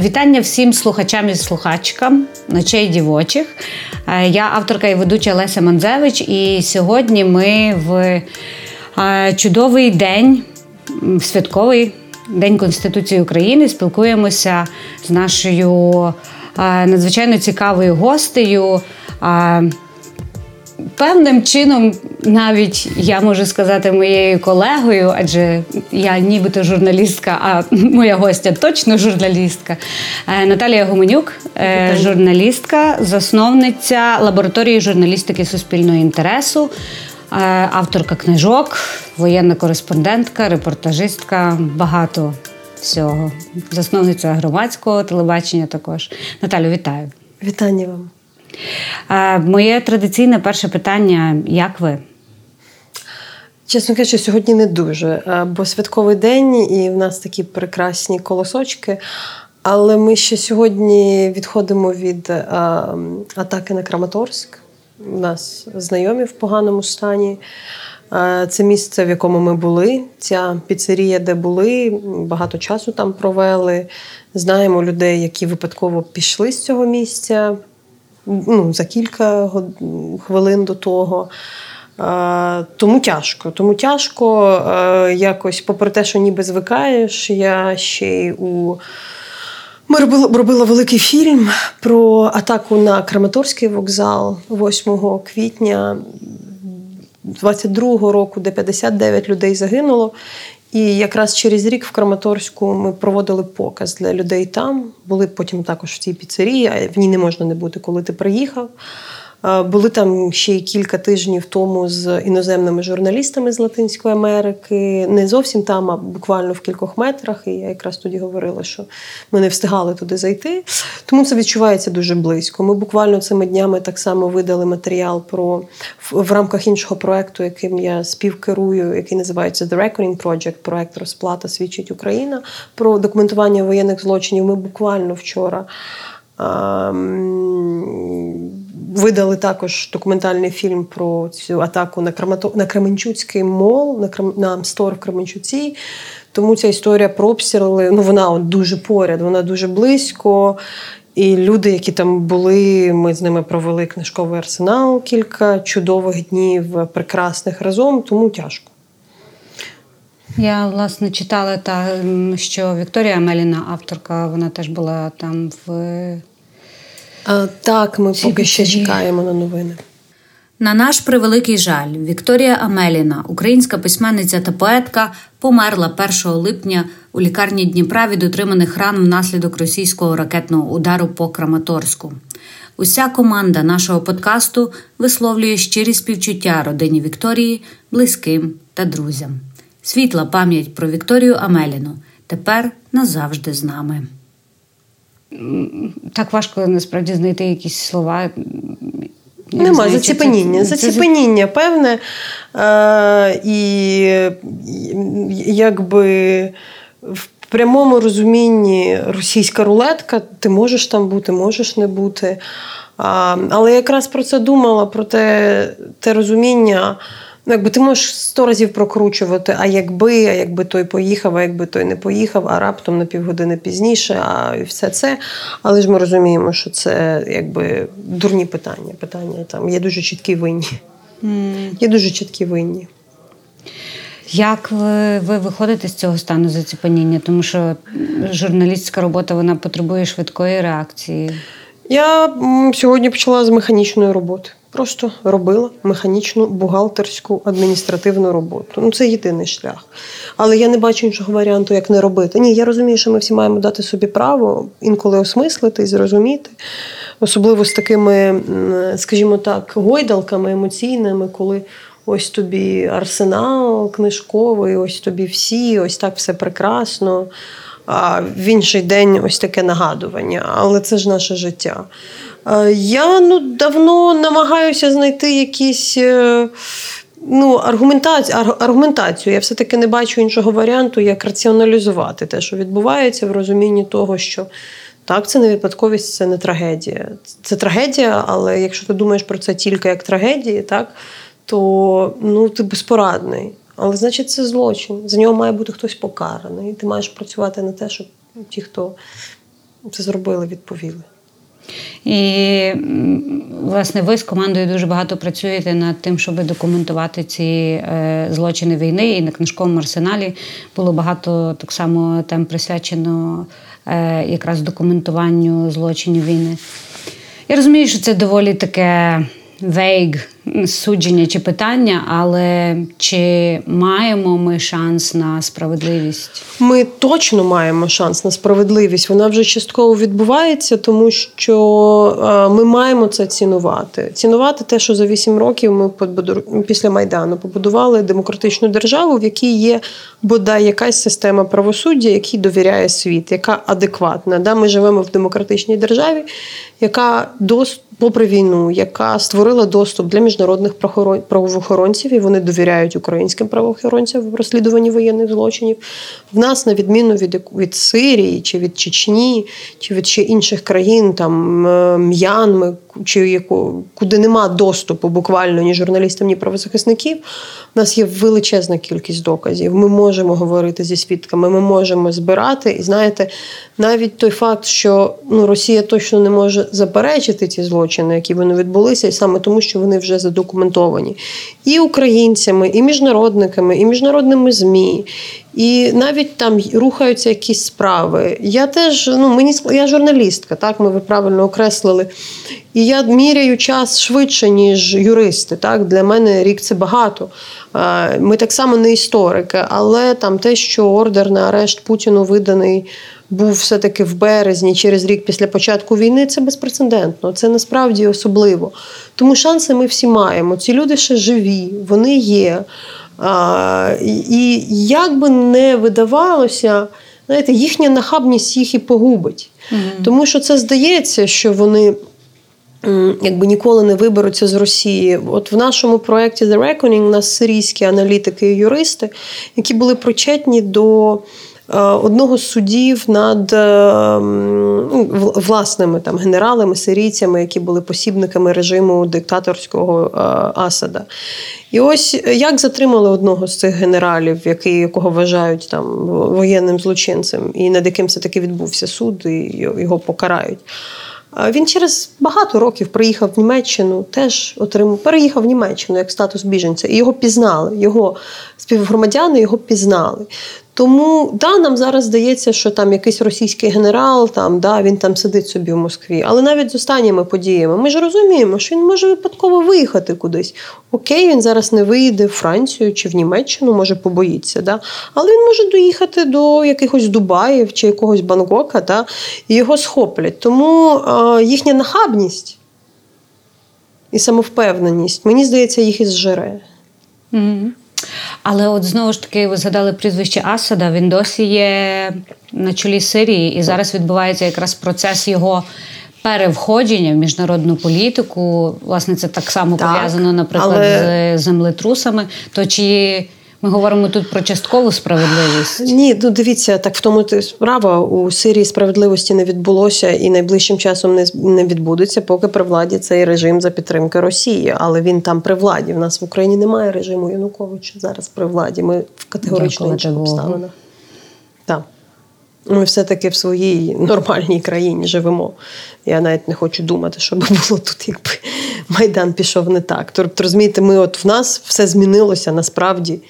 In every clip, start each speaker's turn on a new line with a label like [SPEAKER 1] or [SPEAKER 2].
[SPEAKER 1] Вітання всім слухачам і слухачкам ночей дівочих. Е, я авторка і ведуча Леся Манзевич, і сьогодні ми в е, чудовий день, святковий день Конституції України, спілкуємося з нашою е, надзвичайно цікавою гостею. Певним чином, навіть я можу сказати моєю колегою, адже я нібито журналістка, а моя гостя точно журналістка. Е, Наталія Гуменюк, е, журналістка, засновниця лабораторії журналістики суспільного інтересу, е, авторка книжок, воєнна кореспондентка, репортажистка, багато всього. Засновниця громадського телебачення. Також Наталю, вітаю!
[SPEAKER 2] Вітання вам.
[SPEAKER 1] Моє традиційне перше питання: як ви?
[SPEAKER 2] Чесно кажучи, сьогодні не дуже, бо святковий день, і в нас такі прекрасні колосочки. Але ми ще сьогодні відходимо від а, атаки на Краматорськ. У нас знайомі в поганому стані. Це місце, в якому ми були. Ця піцерія, де були, багато часу там провели. Знаємо людей, які випадково пішли з цього місця ну, за кілька хвилин до того. Тому тяжко. Тому тяжко якось, попри те, що ніби звикаєш, я ще й у. Ми робили, робили великий фільм про атаку на Краматорський вокзал 8 квітня 22-го року, де 59 людей загинуло. І якраз через рік в Краматорську ми проводили показ для людей там. Були потім також в цій піцерії, а в ній не можна не бути, коли ти приїхав. Були там ще й кілька тижнів тому з іноземними журналістами з Латинської Америки. Не зовсім там, а буквально в кількох метрах. І я якраз тоді говорила, що ми не встигали туди зайти. Тому це відчувається дуже близько. Ми буквально цими днями так само видали матеріал про в рамках іншого проекту, яким я співкерую, який називається The Reckoning Project, проект розплата свідчить Україна про документування воєнних злочинів. Ми буквально вчора. Видали також документальний фільм про цю атаку на Крамато... на Кременчуцький мол, на Крам... на Амстор в Кременчуці. Тому ця історія про обстріли, ну вона от дуже поряд, вона дуже близько. І люди, які там були, ми з ними провели книжковий арсенал кілька чудових днів, прекрасних разом, тому тяжко.
[SPEAKER 1] Я власне читала, та, що Вікторія Меліна, авторка, вона теж була там в.
[SPEAKER 2] А, Так, ми поки ще чекаємо на новини.
[SPEAKER 1] На наш превеликий жаль, Вікторія Амеліна, українська письменниця та поетка, померла 1 липня у лікарні Дніпра від отриманих ран внаслідок російського ракетного удару по Краматорську. Уся команда нашого подкасту висловлює щирі співчуття родині Вікторії, близьким та друзям. Світла пам'ять про Вікторію Амеліну тепер назавжди з нами. Так важко насправді знайти якісь слова.
[SPEAKER 2] Нема заціпеніння. Це... Заціпеніння певне. Е, І якби в прямому розумінні російська рулетка, ти можеш там бути, можеш не бути. А, Але якраз про це думала, про те, те розуміння. Ну, якби ти можеш сто разів прокручувати, а якби, а якби той поїхав, а якби той не поїхав, а раптом на півгодини пізніше, а і все це. Але ж ми розуміємо, що це якби дурні питання. Питання там є дуже чіткі винні. Mm. Є дуже чіткі винні.
[SPEAKER 1] Як ви ви виходите з цього стану заціпаніння? Тому що журналістська робота вона потребує швидкої реакції.
[SPEAKER 2] Я сьогодні почала з механічної роботи. Просто робила механічну бухгалтерську адміністративну роботу. Ну це єдиний шлях. Але я не бачу іншого варіанту, як не робити. Ні, я розумію, що ми всі маємо дати собі право інколи осмислити зрозуміти. Особливо з такими, скажімо так, гойдалками емоційними, коли ось тобі арсенал книжковий, ось тобі всі, ось так все прекрасно. А в інший день ось таке нагадування. Але це ж наше життя. Е, я ну, давно намагаюся знайти якісь. Е, ну, аргументацію, аргументацію. Я все-таки не бачу іншого варіанту, як раціоналізувати те, що відбувається, в розумінні того, що так, це не випадковість, це не трагедія. Це трагедія, але якщо ти думаєш про це тільки як трагедії, так, то ну, ти безпорадний. Але значить, це злочин. За нього має бути хтось покараний. І ти маєш працювати на те, щоб ті, хто це зробили, відповіли.
[SPEAKER 1] І, власне, ви з командою дуже багато працюєте над тим, щоб документувати ці е, злочини війни. І на книжковому арсеналі було багато так само тем присвячено е, якраз документуванню злочинів війни. Я розумію, що це доволі таке вейг судження чи питання, але чи маємо ми шанс на справедливість?
[SPEAKER 2] Ми точно маємо шанс на справедливість. Вона вже частково відбувається, тому що е, ми маємо це цінувати. Цінувати те, що за вісім років ми після майдану побудували демократичну державу, в якій є бодай якась система правосуддя, якій довіряє світ, яка адекватна. Да, Ми живемо в демократичній державі, яка дос, попри війну, яка створила доступ для міжнародних правоохоронців, і вони довіряють українським правоохоронцям в розслідуванні воєнних злочинів. В нас, на відміну від від Сирії, чи від Чечні, чи від ще інших країн, там е, М'янми, чи яку, куди нема доступу буквально ні журналістам, ні правозахисників. У нас є величезна кількість доказів. Ми можемо говорити зі свідками, ми можемо збирати. І знаєте, навіть той факт, що ну, Росія точно не може заперечити ці злочини, які вони відбулися, і саме тому, що вони вже задокументовані і українцями, і міжнародниками, і міжнародними змі. І навіть там рухаються якісь справи. Я теж ну мені я журналістка, так ми ви правильно окреслили. І я міряю час швидше, ніж юристи. Так Для мене рік це багато. Ми так само не історики, але там те, що ордер на арешт Путіну виданий. Був все-таки в березні, через рік після початку війни, це безпрецедентно. Це насправді особливо. Тому шанси ми всі маємо. Ці люди ще живі, вони є. А, І як би не видавалося, знаєте, їхня нахабність їх і погубить. Угу. Тому що це здається, що вони якби ніколи не виберуться з Росії. От в нашому проєкті The Reckoning у нас сирійські аналітики і юристи, які були причетні до. Е, одного з судів над е, ну, власними там генералами, сирійцями, які були посібниками режиму диктаторського е, Асада. І ось як затримали одного з цих генералів, який, якого вважають там воєнним злочинцем, і над яким все таки відбувся суд, і його покарають. Він через багато років приїхав в Німеччину, теж отримав, переїхав в Німеччину як статус біженця, і його пізнали. Його співгромадяни його пізнали. Тому да, нам зараз здається, що там якийсь російський генерал, там да, він там сидить собі в Москві. Але навіть з останніми подіями ми ж розуміємо, що він може випадково виїхати кудись. Окей, він зараз не виїде в Францію чи в Німеччину, може побоїться. Да? Але він може доїхати до якихось Дубаїв чи якогось Бангока, да? і його схоплять. Тому а, їхня нахабність і самовпевненість, мені здається, їх і зжере.
[SPEAKER 1] Mm-hmm. Але от знову ж таки, ви згадали прізвище Асада, він досі є на чолі Сирії, і зараз відбувається якраз процес його перевходження в міжнародну політику. Власне, це так само так, пов'язано, наприклад, але... з землетрусами. То чи ми говоримо тут про часткову справедливість.
[SPEAKER 2] Ні, ну дивіться, так в тому справа у Сирії справедливості не відбулося і найближчим часом не не відбудеться, поки при владі цей режим за підтримки Росії. Але він там при владі. У нас в Україні немає режиму Януковича зараз при владі. Ми в категорично інших обставинах. Так. Ми все-таки в своїй нормальній країні живемо. Я навіть не хочу думати, що би було тут, якби Майдан пішов не так. Тобто, розумієте, ми от в нас все змінилося насправді.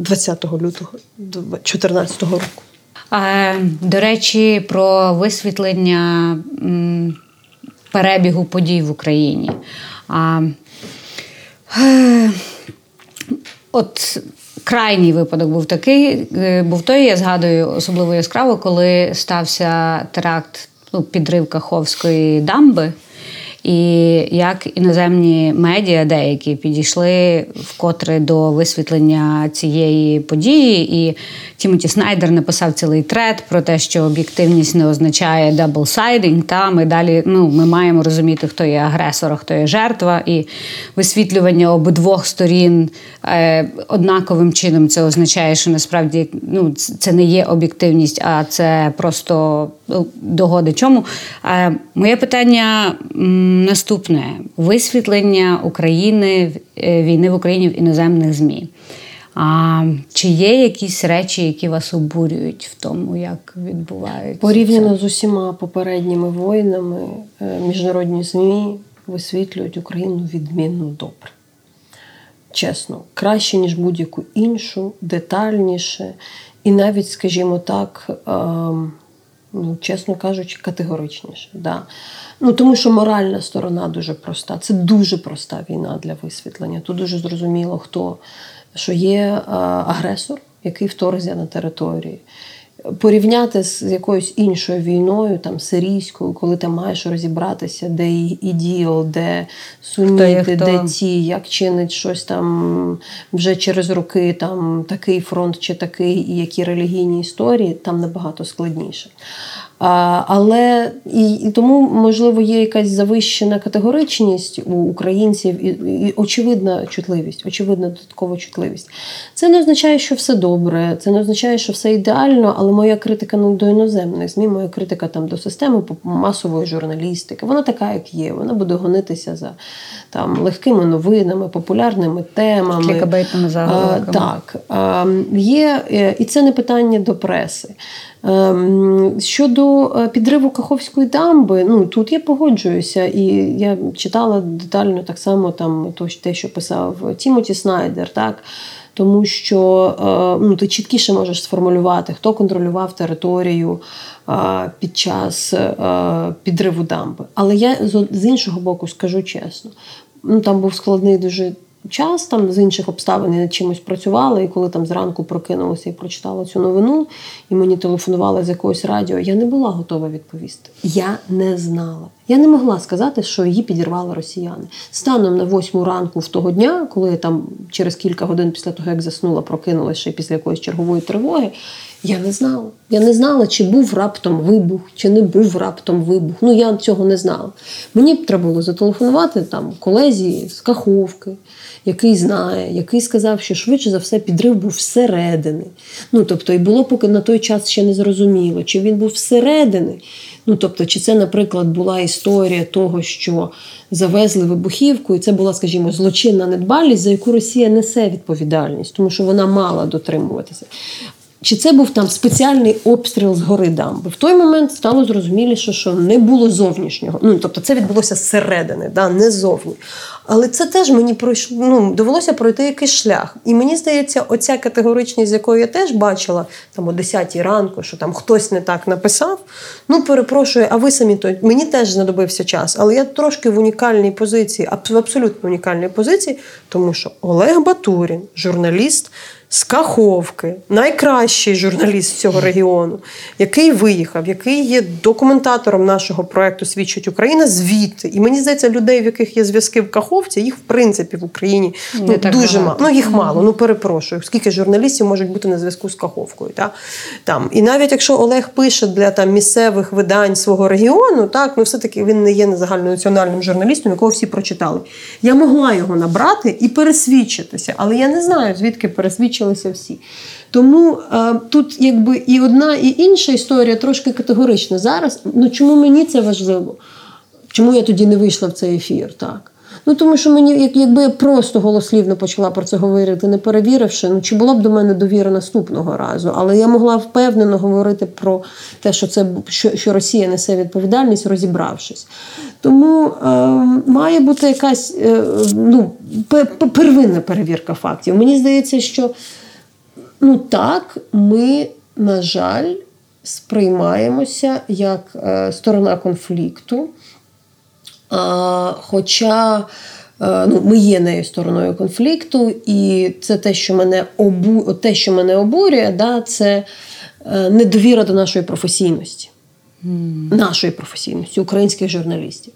[SPEAKER 2] 20 лютого 2014 року.
[SPEAKER 1] До речі, про висвітлення перебігу подій в Україні. Е, От крайній випадок був такий, е, був той, я згадую особливо яскраво, коли стався теракт ну, підрив Каховської дамби. І як іноземні медіа деякі підійшли вкотре до висвітлення цієї події, і Тімоті Снайдер написав цілий thread про те, що об'єктивність не означає double-siding. Та ми далі ну, ми маємо розуміти, хто є агресор, а хто є жертва, і висвітлювання обидвох сторін е, однаковим чином це означає, що насправді ну, це не є об'єктивність, а це просто ну, догоди. Чому? Е, моє питання. Наступне висвітлення України е, війни в Україні в іноземних ЗМІ. А чи є якісь речі, які вас обурюють в тому, як відбуваються?
[SPEAKER 2] Порівняно з усіма попередніми воїнами, е, міжнародні ЗМІ висвітлюють Україну відмінно добре. Чесно, краще, ніж будь-яку іншу, детальніше, і навіть, скажімо так, ем, ну, чесно кажучи, категоричніше. Да. Ну, Тому що моральна сторона дуже проста. Це дуже проста війна для висвітлення. Тут дуже зрозуміло, хто що є агресор, який вторгся на території порівняти з якоюсь іншою війною, там сирійською, коли ти маєш розібратися, де іділ, де суніти, де ті, як чинить щось там вже через роки, там такий фронт чи такий, і які релігійні історії, там набагато складніше. А, Але і, і тому, можливо, є якась завищена категоричність у українців і, і очевидна чутливість, очевидна додаткова чутливість. Це не означає, що все добре, це не означає, що все ідеально, але моя критика не до іноземних ЗМІ, моя критика там до системи масової журналістики. Вона така, як є. Вона буде гонитися за там легкими новинами, популярними темами.
[SPEAKER 1] Клікабейтними заголовками.
[SPEAKER 2] Так. А, є, е, І це не питання до преси. Ем, щодо е, підриву Каховської дамби, ну тут я погоджуюся, і я читала детально так само там те, що писав Тімоті Снайдер, так. Тому що е, ну, ти чіткіше можеш сформулювати, хто контролював територію е, під час підриву дамби. Але я з іншого боку скажу чесно, ну там був складний дуже час там з інших обставин я над чимось працювала, і коли там зранку прокинулася і прочитала цю новину, і мені телефонували з якогось радіо, я не була готова відповісти. Я не знала. Я не могла сказати, що її підірвали росіяни. Станом на восьму ранку в того дня, коли я там через кілька годин після того, як заснула, прокинулася ще після якоїсь чергової тривоги, я не знала. Я не знала, чи був раптом вибух, чи не був раптом вибух. Ну я цього не знала. Мені б треба було зателефонувати там колезі з Каховки, який знає, який сказав, що швидше за все підрив був всередини. Ну тобто, і було поки на той час ще не зрозуміло, чи він був всередини. Ну тобто, чи це, наприклад, була історія того, що завезли вибухівку, і це була, скажімо, злочинна недбалість, за яку Росія несе відповідальність, тому що вона мала дотримуватися. Чи це був там спеціальний обстріл з гори дамби? В той момент стало зрозуміліше, що не було зовнішнього. Ну тобто це відбулося зсередини, да, не зовні. Але це теж мені пройшло, ну, довелося пройти якийсь шлях. І мені здається, оця категоричність, з якою я теж бачила там о 10 ранку, що там хтось не так написав. Ну, перепрошую, а ви самі то мені теж знадобився час, але я трошки в унікальній позиції, абсолютно унікальній позиції, тому що Олег Батурін, журналіст з Каховки, найкращий журналіст цього регіону, який виїхав, який є документатором нашого проекту Свідчить Україна звідти. І мені здається, людей, в яких є зв'язки в Каховці, їх в принципі в Україні ну, дуже мало. Ну їх мало. Ну перепрошую, скільки журналістів можуть бути на зв'язку з Каховкою. Та? Там. І навіть якщо Олег пише для там місцевих видань свого регіону, так ну все-таки він не є загальнонаціональним журналістом, якого всі прочитали. Я могла його набрати і пересвідчитися, але я не знаю, звідки пересвідчити визначилися всі. Тому а, е, тут якби і одна, і інша історія трошки категорична зараз. Ну чому мені це важливо? Чому я тоді не вийшла в цей ефір? так? Ну тому що мені, як, якби я просто голослівно почала про це говорити, не перевіривши, ну чи була б до мене довіра наступного разу, але я могла впевнено говорити про те, що це що, що Росія несе відповідальність, розібравшись. Тому е, має бути якась е, ну, первинна перевірка фактів. Мені здається, що ну так, ми, на жаль, сприймаємося як е, сторона конфлікту. Хоча е, ну, ми є нею стороною конфлікту, і це те, що мене обу... те, що мене обурює, да, це е, недовіра до нашої професійності, mm. нашої професійності, українських журналістів.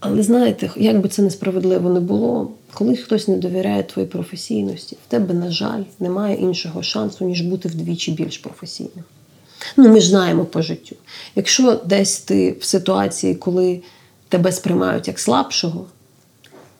[SPEAKER 2] Але знаєте, як би це несправедливо не було, коли хтось не довіряє твоїй професійності, в тебе, на жаль, немає іншого шансу, ніж бути вдвічі більш професійним. Ну, ми ж знаємо по життю. Якщо десь ти в ситуації, коли тебе сприймають як слабшого,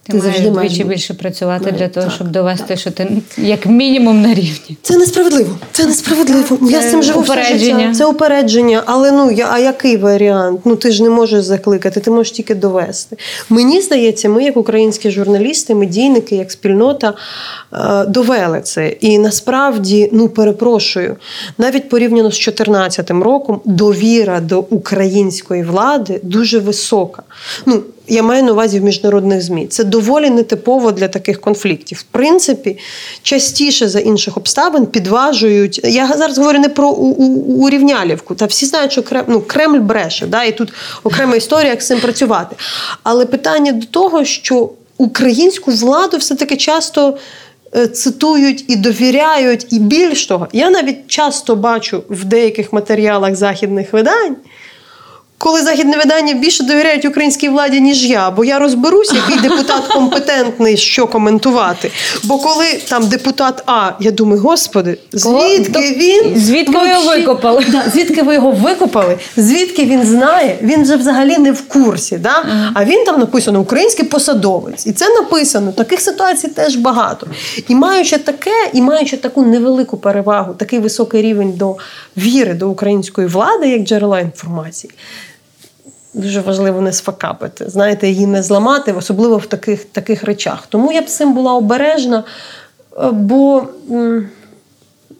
[SPEAKER 1] Ти, ти маєш завжди двічі більше працювати Має, для того, так, щоб довести, так. що ти як мінімум на рівні.
[SPEAKER 2] Це несправедливо. Це несправедливо. Це Я з цим живу упередження. все життя. Це упередження. Але ну я, а який варіант? Ну ти ж не можеш закликати, ти можеш тільки довести. Мені здається, ми, як українські журналісти, медійники, як спільнота, е, довели це. І насправді, ну перепрошую, навіть порівняно з 2014 роком довіра до української влади дуже висока. Ну, я маю на увазі в міжнародних ЗМІ. Це доволі нетипово для таких конфліктів. В принципі, частіше за інших обставин підважують. Я зараз говорю не про урівнялівку. Та всі знають, що Кремль, ну, Кремль бреше, да, і тут окрема історія, як з цим працювати. Але питання до того, що українську владу все-таки часто. Е, цитують і довіряють, і більш того, я навіть часто бачу в деяких матеріалах західних видань, коли західне видання більше довіряють українській владі, ніж я, бо я розберусь, який депутат компетентний, що коментувати. Бо коли там депутат А, я думаю, господи, звідки він
[SPEAKER 1] звідки ви його викопали?
[SPEAKER 2] Да, звідки ви його викопали? Звідки він знає? Він же взагалі не в курсі. Да? А він там написано український посадовець, і це написано. Таких ситуацій теж багато. І маючи таке, і маючи таку невелику перевагу, такий високий рівень до віри до української влади, як джерела інформації дуже важливо не сфакапити. Знаєте, її не зламати, особливо в таких таких речах. Тому я б з цим була обережна, е, бо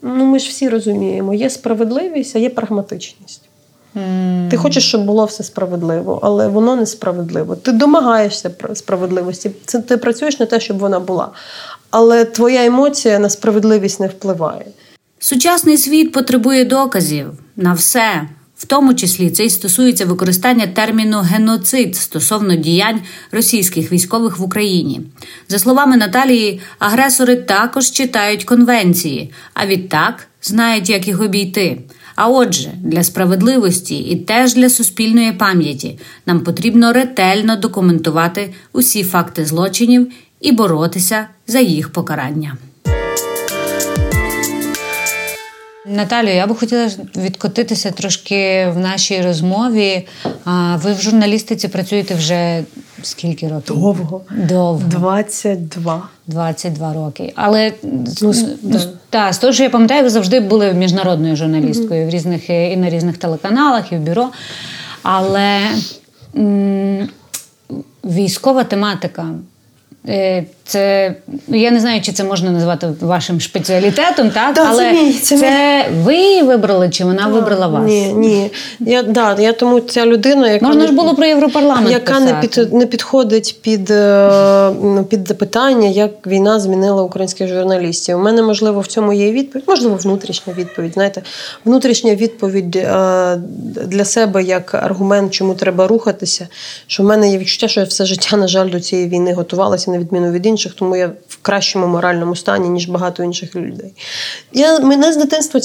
[SPEAKER 2] ну, ми ж всі розуміємо, є справедливість, а є прагматичність. Mm. Ти хочеш, щоб було все справедливо, але воно несправедливо. Ти домагаєшся справедливості. Це ти працюєш на те, щоб вона була. Але твоя емоція на справедливість не впливає.
[SPEAKER 3] Сучасний світ потребує доказів на все. В тому числі це й стосується використання терміну геноцид стосовно діянь російських військових в Україні. За словами Наталії, агресори також читають конвенції, а відтак знають, як їх обійти. А отже, для справедливості і теж для суспільної пам'яті нам потрібно ретельно документувати усі факти злочинів і боротися за їх покарання.
[SPEAKER 1] Наталю, я би хотіла відкотитися трошки в нашій розмові. Ви в журналістиці працюєте вже скільки років?
[SPEAKER 2] Довго.
[SPEAKER 1] Довго.
[SPEAKER 2] 22.
[SPEAKER 1] 22 роки. Але ну, да. та, з того, що я пам'ятаю, ви завжди були міжнародною журналісткою mm-hmm. в різних і на різних телеканалах, і в бюро. Але м- військова тематика. Це ну, я не знаю, чи це можна назвати вашим спеціалітетом, так
[SPEAKER 2] да,
[SPEAKER 1] але
[SPEAKER 2] це, мій, це,
[SPEAKER 1] це ви вибрали, чи вона да, вибрала вас?
[SPEAKER 2] Ні, ні. Я да, я тому ця людина, яка
[SPEAKER 1] можна ж було про європарламент,
[SPEAKER 2] яка
[SPEAKER 1] писати.
[SPEAKER 2] не під не підходить під е, ну, під запитання, як війна змінила українських журналістів. У мене можливо в цьому є відповідь, можливо, внутрішня відповідь. Знаєте, внутрішня відповідь е, для себе як аргумент, чому треба рухатися. Що в мене є відчуття, що я все життя, на жаль, до цієї війни готувалася на відміну від інших, тому я в кращому моральному стані, ніж багато інших людей. Я, Мене з дитинства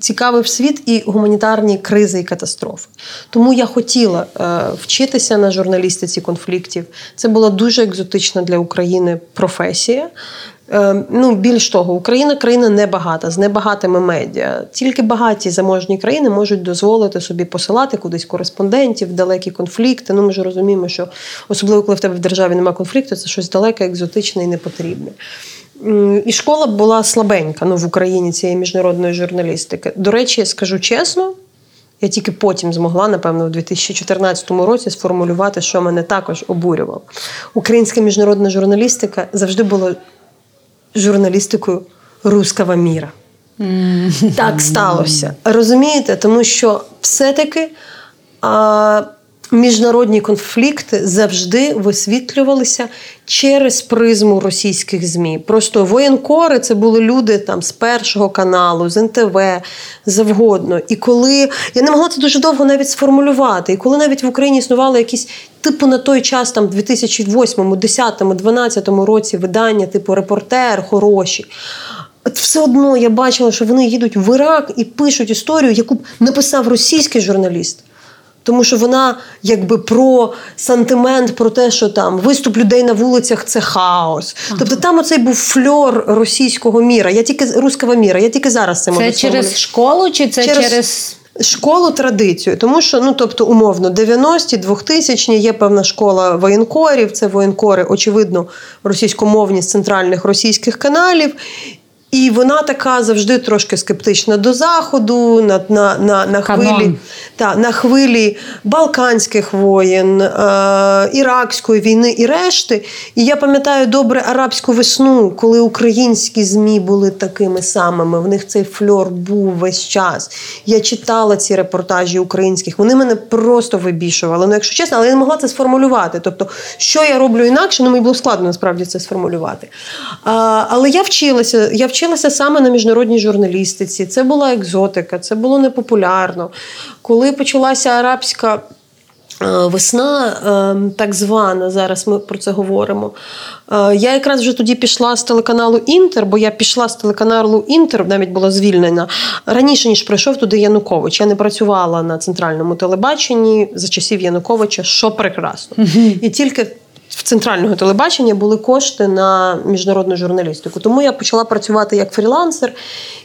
[SPEAKER 2] цікавив світ і гуманітарні кризи і катастрофи. Тому я хотіла е, вчитися на журналістиці конфліктів. Це була дуже екзотична для України професія. Е, ну, більш того, Україна країна небагата, з небагатими медіа. Тільки багаті заможні країни можуть дозволити собі посилати кудись кореспондентів, далекі конфлікти. Ну, ми ж розуміємо, що особливо коли в тебе в державі немає конфлікту, це щось далеке, екзотичне і непотрібне. І школа була слабенька ну, в Україні цієї міжнародної журналістики. До речі, скажу чесно. Я тільки потім змогла, напевно, в 2014 році сформулювати, що мене також обурював. Українська міжнародна журналістика завжди була журналістикою руского міра. Mm. Так сталося. Розумієте? Тому що все-таки а, міжнародні конфлікти завжди висвітлювалися через призму російських ЗМІ. Просто воєнкори це були люди там з першого каналу, з НТВ, завгодно. І коли я не могла це дуже довго навіть сформулювати, і коли навіть в Україні існували якісь типу на той час, там 2008, 10, 12 році видання, типу репортер, хороші. От все одно я бачила, що вони їдуть в Ірак і пишуть історію, яку б написав російський журналіст. Тому що вона якби про сантимент, про те, що там виступ людей на вулицях це хаос. Ага. Тобто там оцей був фльор російського міра. Я тільки руського міра. Я тільки зараз це можу
[SPEAKER 1] Це через школу чи це через. через...
[SPEAKER 2] школу традицію, тому що, ну тобто, умовно, 90-ті, 2000-ні є певна школа воєнкорів. Це воєнкори, очевидно, російськомовні з центральних російських каналів. І вона така завжди трошки скептична до заходу, на на, на, на хвилі та, на хвилі Балканських воєн, е, Іракської війни і решти. І я пам'ятаю добре арабську весну, коли українські ЗМІ були такими самими. В них цей фльор був весь час. Я читала ці репортажі українських. Вони мене просто вибішували. Ну, якщо чесно, але я не могла це сформулювати. Тобто, що я роблю інакше, ну мені було складно насправді це сформулювати. А, Але я вчилася. Я вчилася саме на міжнародній журналістиці. Це була екзотика, це було непопулярно. Коли почалася арабська. Е, весна, е, так звана, зараз ми про це говоримо. Е, я якраз вже тоді пішла з телеканалу Інтер, бо я пішла з телеканалу Інтер, навіть була звільнена раніше, ніж прийшов туди Янукович. Я не працювала на центральному телебаченні за часів Януковича, що прекрасно. І тільки центрального телебачення були кошти на міжнародну журналістику. Тому я почала працювати як фрілансер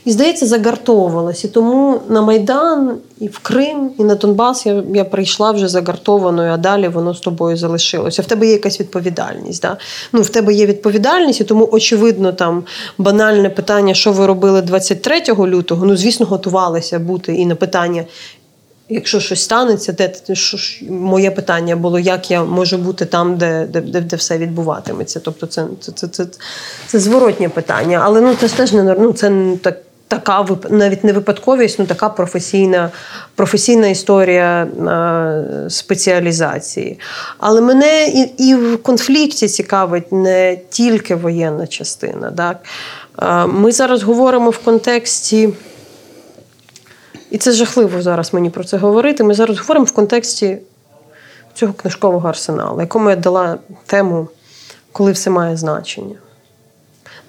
[SPEAKER 2] і, здається, загартовувалась. І тому на Майдан, і в Крим, і на Донбас я я прийшла вже загартованою, а далі воно з тобою залишилося. В тебе є якась відповідальність. Да? Ну, В тебе є відповідальність, і тому, очевидно, там банальне питання, що ви робили 23 лютого. Ну, звісно, готувалися бути і на питання, Якщо щось станеться, де що моє питання було, як я можу бути там, де де, де, де все відбуватиметься. Тобто, це це, це, це, це зворотнє питання. Але ну це теж не ну, це так. Така навіть не випадковість, ну така професійна професійна історія а, спеціалізації. Але мене і і в конфлікті цікавить не тільки воєнна частина. Так? А, ми зараз говоримо в контексті. І це жахливо зараз мені про це говорити. Ми зараз говоримо в контексті цього книжкового арсеналу, якому я дала тему, коли все має значення.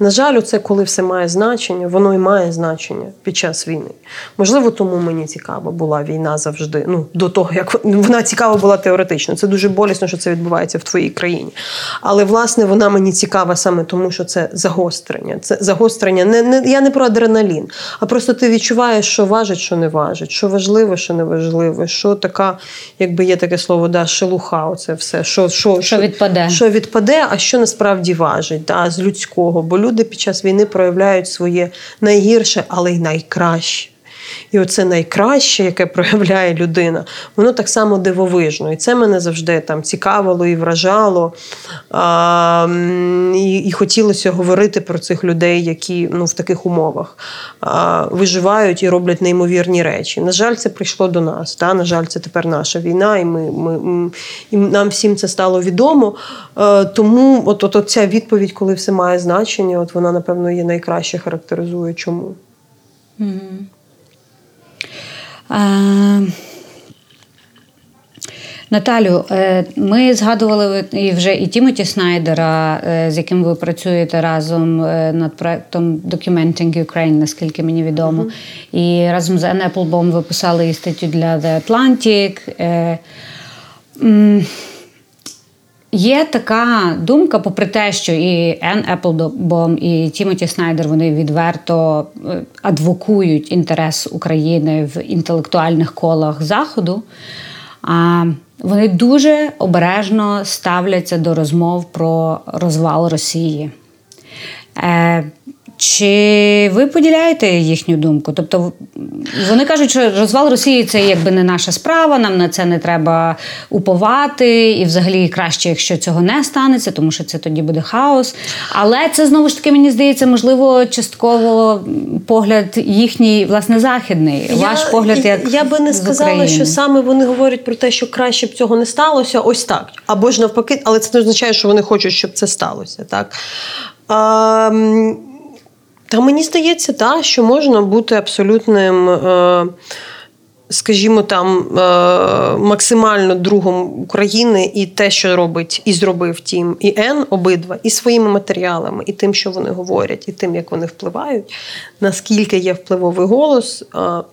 [SPEAKER 2] На жаль, це коли все має значення, воно і має значення під час війни. Можливо, тому мені цікава була війна завжди. Ну, до того, як вона цікава була теоретично. Це дуже болісно, що це відбувається в твоїй країні. Але, власне, вона мені цікава саме тому, що це загострення. Це загострення. Не, не, Я не про адреналін, а просто ти відчуваєш, що важить, що не важить, що важливо, що не важливо, що така, якби є таке слово, да, шелуха, оце все. Що що,
[SPEAKER 1] що відпаде,
[SPEAKER 2] що відпаде, а що насправді важить да, з людського. Бо люди під час війни проявляють своє найгірше, але й найкраще. І оце найкраще, яке проявляє людина, воно так само дивовижно. І це мене завжди там цікавило і вражало. А, І і хотілося говорити про цих людей, які ну, в таких умовах а, виживають і роблять неймовірні речі. На жаль, це прийшло до нас. Та? На жаль, це тепер наша війна, і ми, ми, і нам всім це стало відомо. А, тому от, от, от ця відповідь, коли все має значення, от вона, напевно, є найкраще характеризує чому. Mm-hmm.
[SPEAKER 1] Наталю, е, ми згадували і вже і Тімоті Снайдера, е, з яким ви працюєте разом е, над проектом Documenting Ukraine, наскільки мені відомо. Mm-hmm. І разом з Ann Applebaum ви писали і статтю для The Atlantic. Є така думка, попри те, що і Ен Еплбом, і Тімоті Снайдер вони відверто е, адвокують інтерес України в інтелектуальних колах Заходу. А вони дуже обережно ставляться до розмов про розвал Росії. Е, чи ви поділяєте їхню думку? Тобто вони кажуть, що розвал Росії це якби не наша справа, нам на це не треба уповати, і взагалі краще, якщо цього не станеться, тому що це тоді буде хаос. Але це знову ж таки мені здається, можливо, частково погляд їхній, власне, західний. Я, Ваш погляд, як
[SPEAKER 2] я би не сказала, що саме вони говорять про те, що краще б цього не сталося, ось так. Або ж навпаки, але це не означає, що вони хочуть, щоб це сталося. Так. А, та мені здається, та, що можна бути абсолютним. Е, скажімо, там е, максимально другом України і те, що робить і зробив Тім і Ен, обидва, і своїми матеріалами, і тим, що вони говорять, і тим, як вони впливають, наскільки є впливовий голос.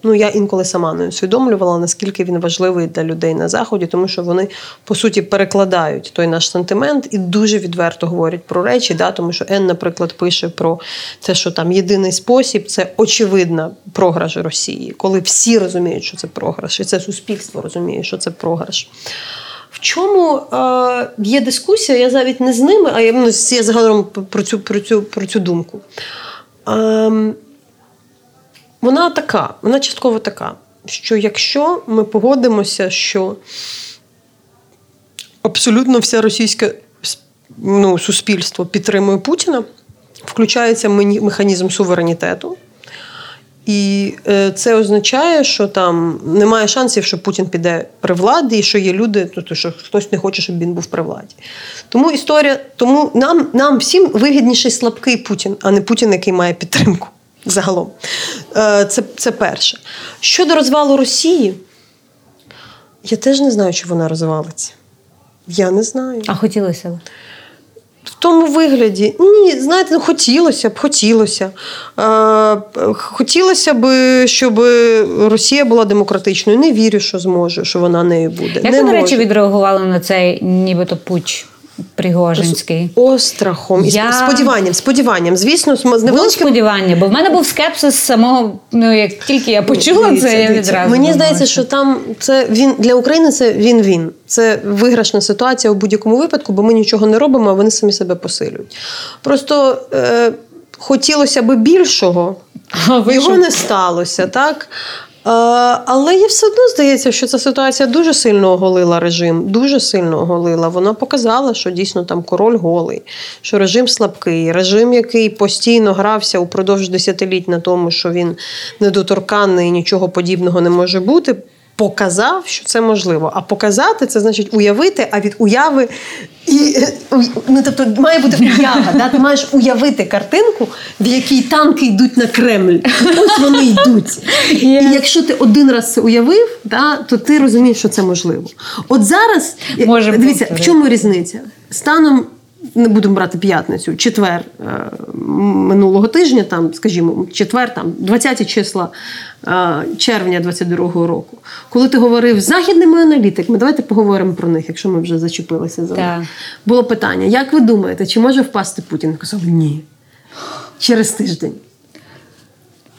[SPEAKER 2] Ну я інколи сама не усвідомлювала, наскільки він важливий для людей на заході, тому що вони по суті перекладають той наш сентимент і дуже відверто говорять про речі. Да, Тому що Ен, наприклад, пише про те, що там єдиний спосіб це очевидна програш Росії, коли всі розуміють, що це програш, і це суспільство розуміє, що це програш. В чому е, є дискусія, я навіть не з ними, а я, ну, я загалом про цю про цю, про цю думку. Е, вона така, вона частково така, що якщо ми погодимося, що абсолютно все російське ну, суспільство підтримує Путіна, включається механізм суверенітету. І е, це означає, що там немає шансів, що Путін піде при владі, і що є люди, тобто, що хтось не хоче, щоб він був при владі. Тому історія, тому нам нам всім вигідніший слабкий Путін, а не Путін, який має підтримку загалом. Е, це, Це перше. Щодо розвалу Росії, я теж не знаю, чи вона розвалиться. Я не знаю.
[SPEAKER 1] А хотілося б?
[SPEAKER 2] В тому вигляді, ні, знаєте, ну хотілося б, хотілося. Е, Хотілося б, щоб Росія була демократичною. Не вірю, що зможе, що вона нею буде.
[SPEAKER 1] Як
[SPEAKER 2] не
[SPEAKER 1] ви, до речі, відреагували на цей нібито пуч? Пригожинський.
[SPEAKER 2] З острахом і Я... сподіванням, сподіванням. Звісно, з невеличким...
[SPEAKER 1] Було сподівання, бо в мене був скепсис самого. Ну як тільки я почула дивіться, це, я відразу.
[SPEAKER 2] Мені здається, що там це він для України це він-він. Це виграшна ситуація у будь-якому випадку, бо ми нічого не робимо, а вони самі себе посилюють. Просто е, хотілося би більшого, а його не сталося, так? Але їй все одно здається, що ця ситуація дуже сильно оголила режим, дуже сильно оголила. Вона показала, що дійсно там король голий, що режим слабкий, режим, який постійно грався упродовж десятиліть на тому, що він недоторканний нічого подібного не може бути показав, що це можливо. А показати це значить уявити, а від уяви і ну, тобто має бути уява. Да? Ти маєш уявити картинку, в якій танки йдуть на Кремль. Ось вони йдуть. Yeah. І якщо ти один раз це уявив, да, то ти розумієш, що це можливо. От зараз Може дивіться, бути. в чому різниця? Станом не будемо брати п'ятницю, четвер е, минулого тижня, там, скажімо, четвер, там 20 числа е, червня 22-го року. Коли ти говорив з західними аналітиками, давайте поговоримо про них, якщо ми вже зачепилися за них. Було питання: як ви думаєте, чи може впасти Путін? Казав, ні. Через тиждень.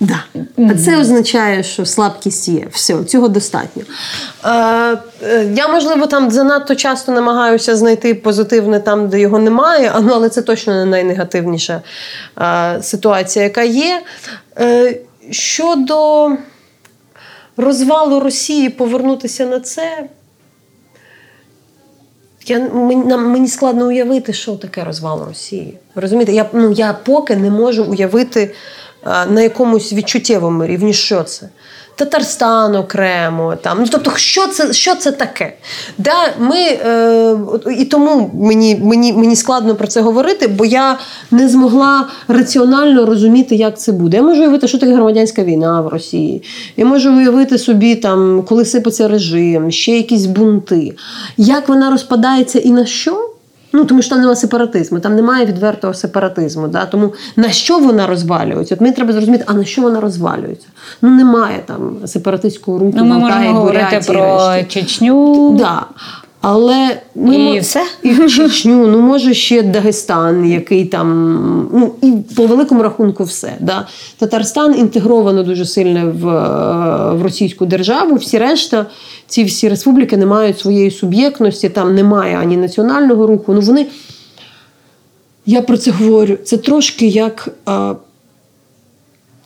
[SPEAKER 2] Да. А це означає, що слабкість є. Все, цього достатньо. Е, е, Я, можливо, там занадто часто намагаюся знайти позитивне там, де його немає, але це точно не найнегативніша е, ситуація, яка є. Е, Щодо розвалу Росії, повернутися на це. Я, Мені мені складно уявити, що таке розвал Росії. Розумієте, я ну, я поки не можу уявити на якомусь відчуттєвому рівні, що це. Татарстан окремо, там ну тобто, що це що це таке? Да, ми, е, І тому мені мені, мені складно про це говорити, бо я не змогла раціонально розуміти, як це буде. Я можу уявити, що таке громадянська війна в Росії. Я можу уявити собі, там, коли сипеться режим, ще якісь бунти. Як вона розпадається і на що? Ну, тому що там немає сепаратизму, там немає відвертого сепаратизму. Да? Тому на що вона розвалюється? От мені треба зрозуміти, а на що вона розвалюється? Ну, немає там сепаратистського руху.
[SPEAKER 1] Ну, Ми можемо говорити про Чечню.
[SPEAKER 2] Да. Але
[SPEAKER 1] ми і все?
[SPEAKER 2] І Чечню, ну може ще Дагестан, який там, ну і по великому рахунку, все. Да? Татарстан інтегровано дуже сильно в в російську державу. Всі решта, ці всі республіки не мають своєї суб'єктності, там немає ані національного руху. Ну вони, я про це говорю, це трошки як а,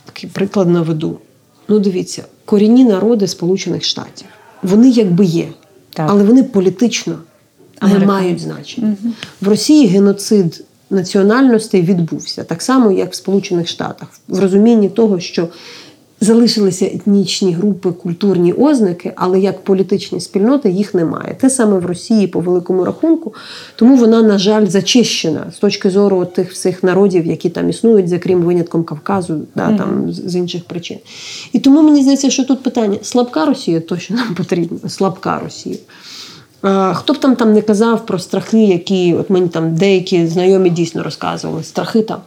[SPEAKER 2] такий приклад наведу. Ну, дивіться, корінні народи Сполучених Штатів, вони якби є. Так. Але вони політично Америка. не мають значення. Угу. В Росії геноцид національностей відбувся так само, як в Сполучених Штатах, в розумінні того, що залишилися етнічні групи, культурні ознаки, але як політичні спільноти їх немає. Те саме в Росії по великому рахунку, тому вона, на жаль, зачищена з точки зору тих всіх народів, які там існують, за крім винятком Кавказу, да, mm-hmm. там з інших причин. І тому мені здається, що тут питання: слабка Росія, то що нам потрібно, слабка Росія. Хто б там там не казав про страхи, які от мені там деякі знайомі дійсно розказували, страхи там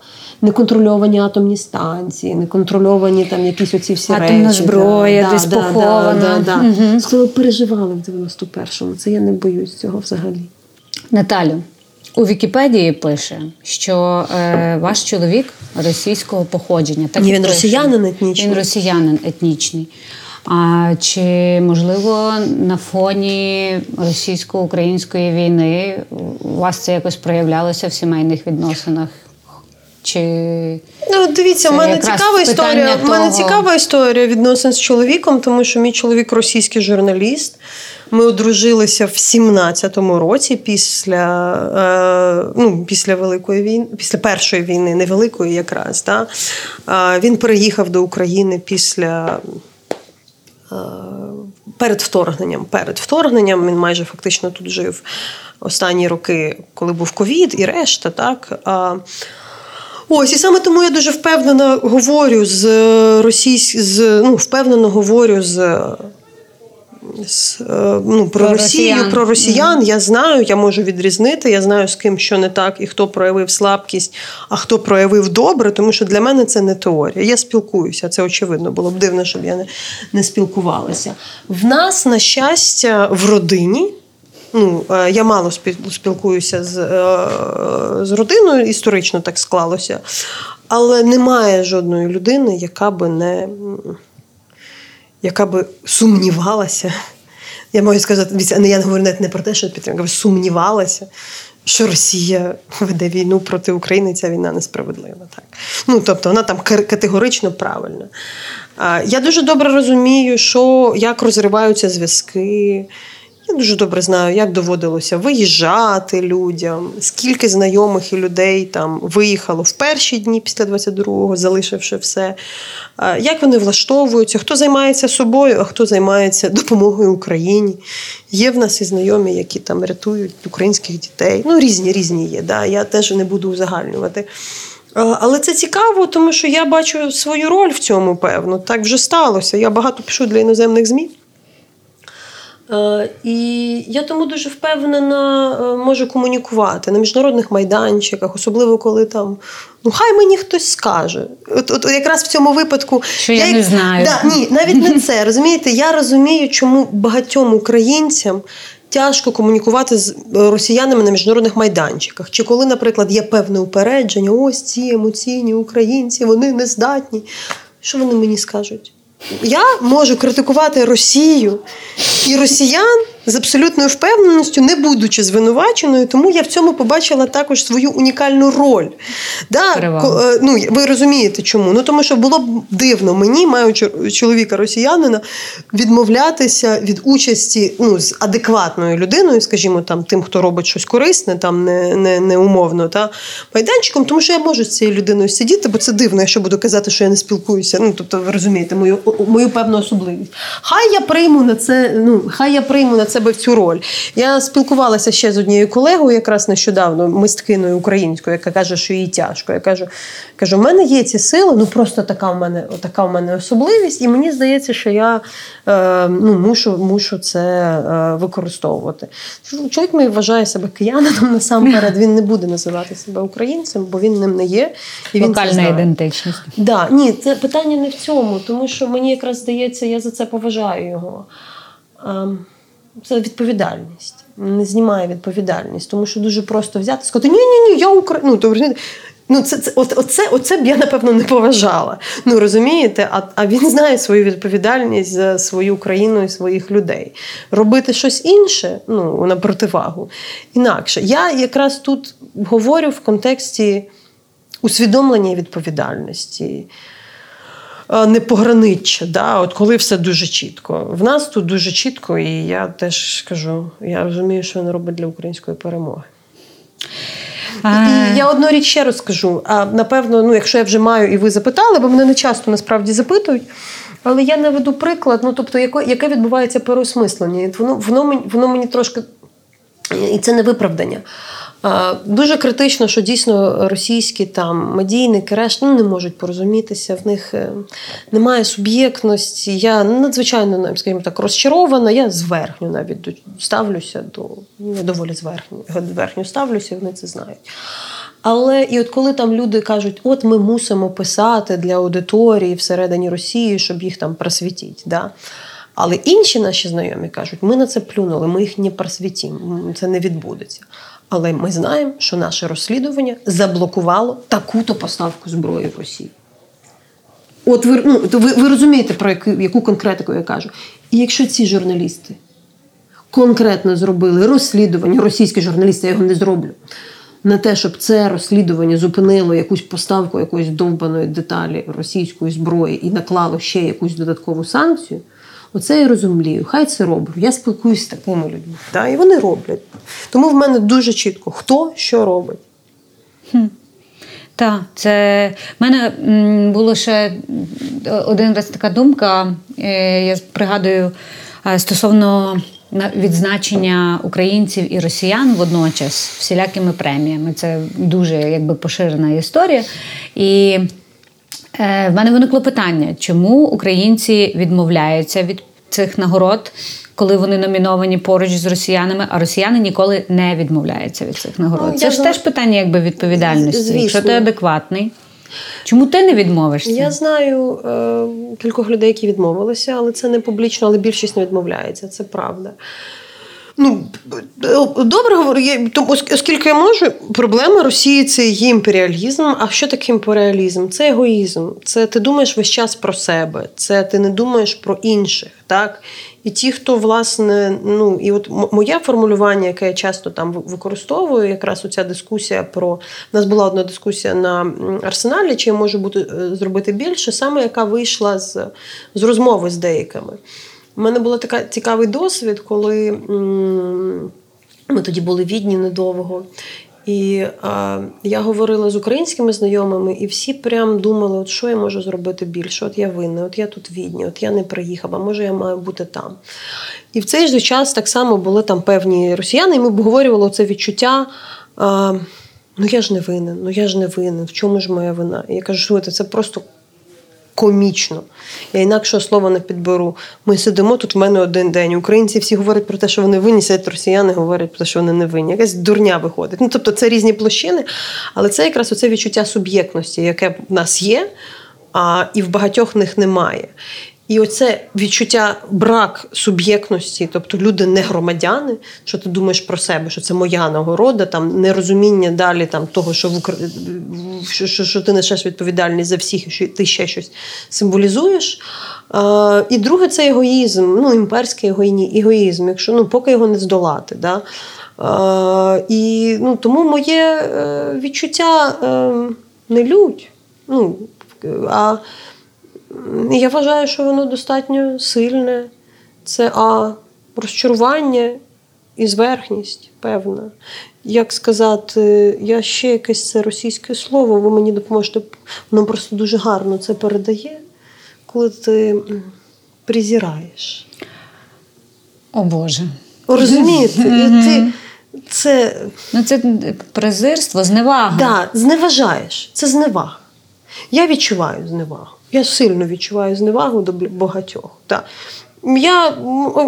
[SPEAKER 2] неконтрольовані атомні станції, неконтрольовані там якісь оці всі
[SPEAKER 1] Атомна речі. зброя, да, десь да, похована.
[SPEAKER 2] Да, да, Угу. переживали в 91-му. Це я не боюсь цього взагалі.
[SPEAKER 1] Наталю. У Вікіпедії пише, що е, ваш чоловік російського походження.
[SPEAKER 2] Так Ні, він росіянин етнічний.
[SPEAKER 1] Він росіянин етнічний. А чи можливо на фоні російсько-української війни у вас це якось проявлялося в сімейних відносинах? Чи
[SPEAKER 2] Ну, дивіться, в мене цікава історія. У мене цікава історія відносин з чоловіком, тому що мій чоловік російський журналіст. Ми одружилися в 17-му році після е, ну, після Великої війни, після першої війни, невеликої якраз. Да? Е, він переїхав до України після. Е, перед вторгненням. Перед вторгненням він майже фактично тут жив останні роки, коли був ковід і решта. так. Ось, і саме тому я дуже впевнена говорю з російсь... з, ну, впевнено говорю з. З, е, ну, Про, про Росію, росіян. про росіян mm-hmm. я знаю, я можу відрізнити, я знаю, з ким що не так, і хто проявив слабкість, а хто проявив добре, тому що для мене це не теорія. Я спілкуюся, це очевидно, було б дивно, щоб я не, не спілкувалася. В нас, на щастя, в родині ну, е, я мало спілкуюся з, е, з родиною, історично так склалося, але немає жодної людини, яка би не яка би сумнівалася. Я можу сказати, я не говорю навіть не про те, що підтримка, сумнівалася, що Росія веде війну проти України, ця війна несправедлива. Так. Ну, Тобто вона там категорично правильна. Я дуже добре розумію, що як розриваються зв'язки. Я дуже добре знаю, як доводилося виїжджати людям, скільки знайомих і людей там виїхало в перші дні після 22-го, залишивши все. Як вони влаштовуються, хто займається собою, а хто займається допомогою Україні. Є в нас і знайомі, які там рятують українських дітей. Ну, різні різні є. Да? Я теж не буду узагальнювати. Але це цікаво, тому що я бачу свою роль в цьому, певно. Так вже сталося. Я багато пишу для іноземних ЗМІ. Е, і я тому дуже впевнена е, можу комунікувати на міжнародних майданчиках, особливо коли там ну хай мені хтось скаже. От от, якраз в цьому випадку
[SPEAKER 1] що я, я не знаю.
[SPEAKER 2] Да, Ні, навіть не це. Розумієте, я розумію, чому багатьом українцям. Тяжко комунікувати з росіянами на міжнародних майданчиках. Чи коли, наприклад, є певне упередження, ось ці емоційні українці, вони не здатні. Що вони мені скажуть? Я можу критикувати Росію і росіян з абсолютною впевненістю, не будучи звинуваченою, тому я в цьому побачила також свою унікальну роль. Да, е, ну, Ви розумієте, чому? Ну тому що було б дивно мені, маючи чоловіка росіянина, відмовлятися від участі ну, з адекватною людиною, скажімо, там тим, хто робить щось корисне, там не не, не умовно, та майданчиком, тому що я можу з цією людиною сидіти, бо це дивно, якщо буду казати, що я не спілкуюся. Ну тобто, ви розумієте, мою мою певну особливість. Хай я прийму на це, ну хай я прийму на себе в цю роль. Я спілкувалася ще з однією колегою, якраз нещодавно, мисткиною українською, яка каже, що їй тяжко. Я кажу, кажу, у мене є ці сили, ну просто така в мене така в мене особливість, і мені здається, що я е, ну, мушу мушу це е, використовувати. Чоловік мій вважає себе киянином насамперед. Він не буде називати себе українцем, бо він ним не є.
[SPEAKER 1] І він Локальна ідентичність.
[SPEAKER 2] Да, Ні, це питання не в цьому, тому що мені якраз здається, я за це поважаю його. Ем, це відповідальність. Не знімає відповідальність, тому що дуже просто взяти і сказати, ні ні я Україна. Ну, Ну, це, це, оце, оце б я, напевно, не поважала. Ну, розумієте, а а він знає свою відповідальність за свою країну і своїх людей. Робити щось інше, ну, на противагу, інакше. Я якраз тут говорю в контексті усвідомлення відповідальності. Е, не пограниччя, да, от коли все дуже чітко. В нас тут дуже чітко, і я теж кажу, я розумію, що він робить для української перемоги. І я одну річ ще розкажу. А напевно, ну, якщо я вже маю і ви запитали, бо мене не часто насправді запитують. Але я наведу приклад, ну тобто, яке яке відбувається переосмислення. Воно воно, воно мені трошки. І це не виправдання. Дуже критично, що дійсно російські там медійники решта ну, не можуть порозумітися, в них е, немає суб'єктності. Я надзвичайно скажімо так, розчарована. Я зверхню навіть ставлюся до я доволі зверхню, зверхню ставлюся, вони це знають. Але і от коли там люди кажуть, от ми мусимо писати для аудиторії всередині Росії, щоб їх там просвітіть. Да? Але інші наші знайомі кажуть, ми на це плюнули, ми їх не просвітимо, це не відбудеться. Але ми знаємо, що наше розслідування заблокувало таку-то поставку зброї в Росії. От ви ну, ви, ви розумієте, про яку, яку конкретику я кажу. І якщо ці журналісти конкретно зробили розслідування, російські журналісти, я його не зроблю, на те, щоб це розслідування зупинило якусь поставку якоїсь довбаної деталі російської зброї і наклало ще якусь додаткову санкцію. Оце я розумію. Хай це роблять. Я спілкуюся з такими людьми. Да? І вони роблять. Тому в мене дуже чітко, хто що робить.
[SPEAKER 1] Хм. Так, це в мене було ще один раз така думка. Е, я пригадую е, стосовно відзначення українців і росіян водночас всілякими преміями. Це дуже якби поширена історія. І в мене виникло питання, чому українці відмовляються від цих нагород, коли вони номіновані поруч з росіянами, а росіяни ніколи не відмовляються від цих нагород. Ну, Це ж знаю. теж питання якби відповідальності. Звісно. Якщо ти адекватний. Чому ти не відмовишся?
[SPEAKER 2] Я знаю е, кількох людей, які відмовилися, але це не публічно, але більшість не відмовляється. Це правда. Ну, Добре говорю, оскільки я можу, проблема Росії це її імперіалізм. А що таке імперіалізм? Це егоїзм. Це ти думаєш весь час про себе, це ти не думаєш про інших. так? І ті, хто власне, ну і от моє формулювання, яке я часто там використовую, якраз оця дискусія про У нас була одна дискусія на арсеналі, чи я можу бути е, зробити більше, саме яка вийшла з, з розмови з деякими. У мене був такий цікавий досвід, коли ми тоді були відні недовго. І а, я говорила з українськими знайомими, і всі прям думали, от що я можу зробити більше. От я винна, от я тут відні, от я не приїхав, а може я маю бути там. І в цей же час так само були там певні росіяни, і ми обговорювали це відчуття. А, Ну я ж не винен, ну я ж не винен, в чому ж моя вина? І я кажу, що це просто комічно. Я інакшого слова не підберу. Ми сидимо тут в мене один день. Українці всі говорять про те, що вони винні, сидять росіяни говорять про те, що вони не винні. Якась дурня виходить. Ну, Тобто це різні площини, але це якраз оце відчуття суб'єктності, яке в нас є, а і в багатьох них немає. І оце відчуття брак суб'єктності, тобто люди не громадяни, що ти думаєш про себе, що це моя нагорода, там нерозуміння далі там того, що в що, що, що ти несеш відповідальність за всіх, що ти ще щось символізуєш. А, І друге, це егоїзм, ну імперський егоїзм, якщо ну поки його не здолати. Да? А, І ну, тому моє е, відчуття е, не лють. Ну, а я вважаю, що воно достатньо сильне. Це а розчарування і зверхність, певна. Як сказати, я ще якесь це російське слово, ви мені допоможете, воно просто дуже гарно це передає, коли ти презираєш.
[SPEAKER 1] О Боже.
[SPEAKER 2] Розумієте? І ти це
[SPEAKER 1] Ну, це презирство, зневага.
[SPEAKER 2] Так, да, зневажаєш. Це зневага. Я відчуваю зневагу. Я сильно відчуваю зневагу до багатьох. Так. Я,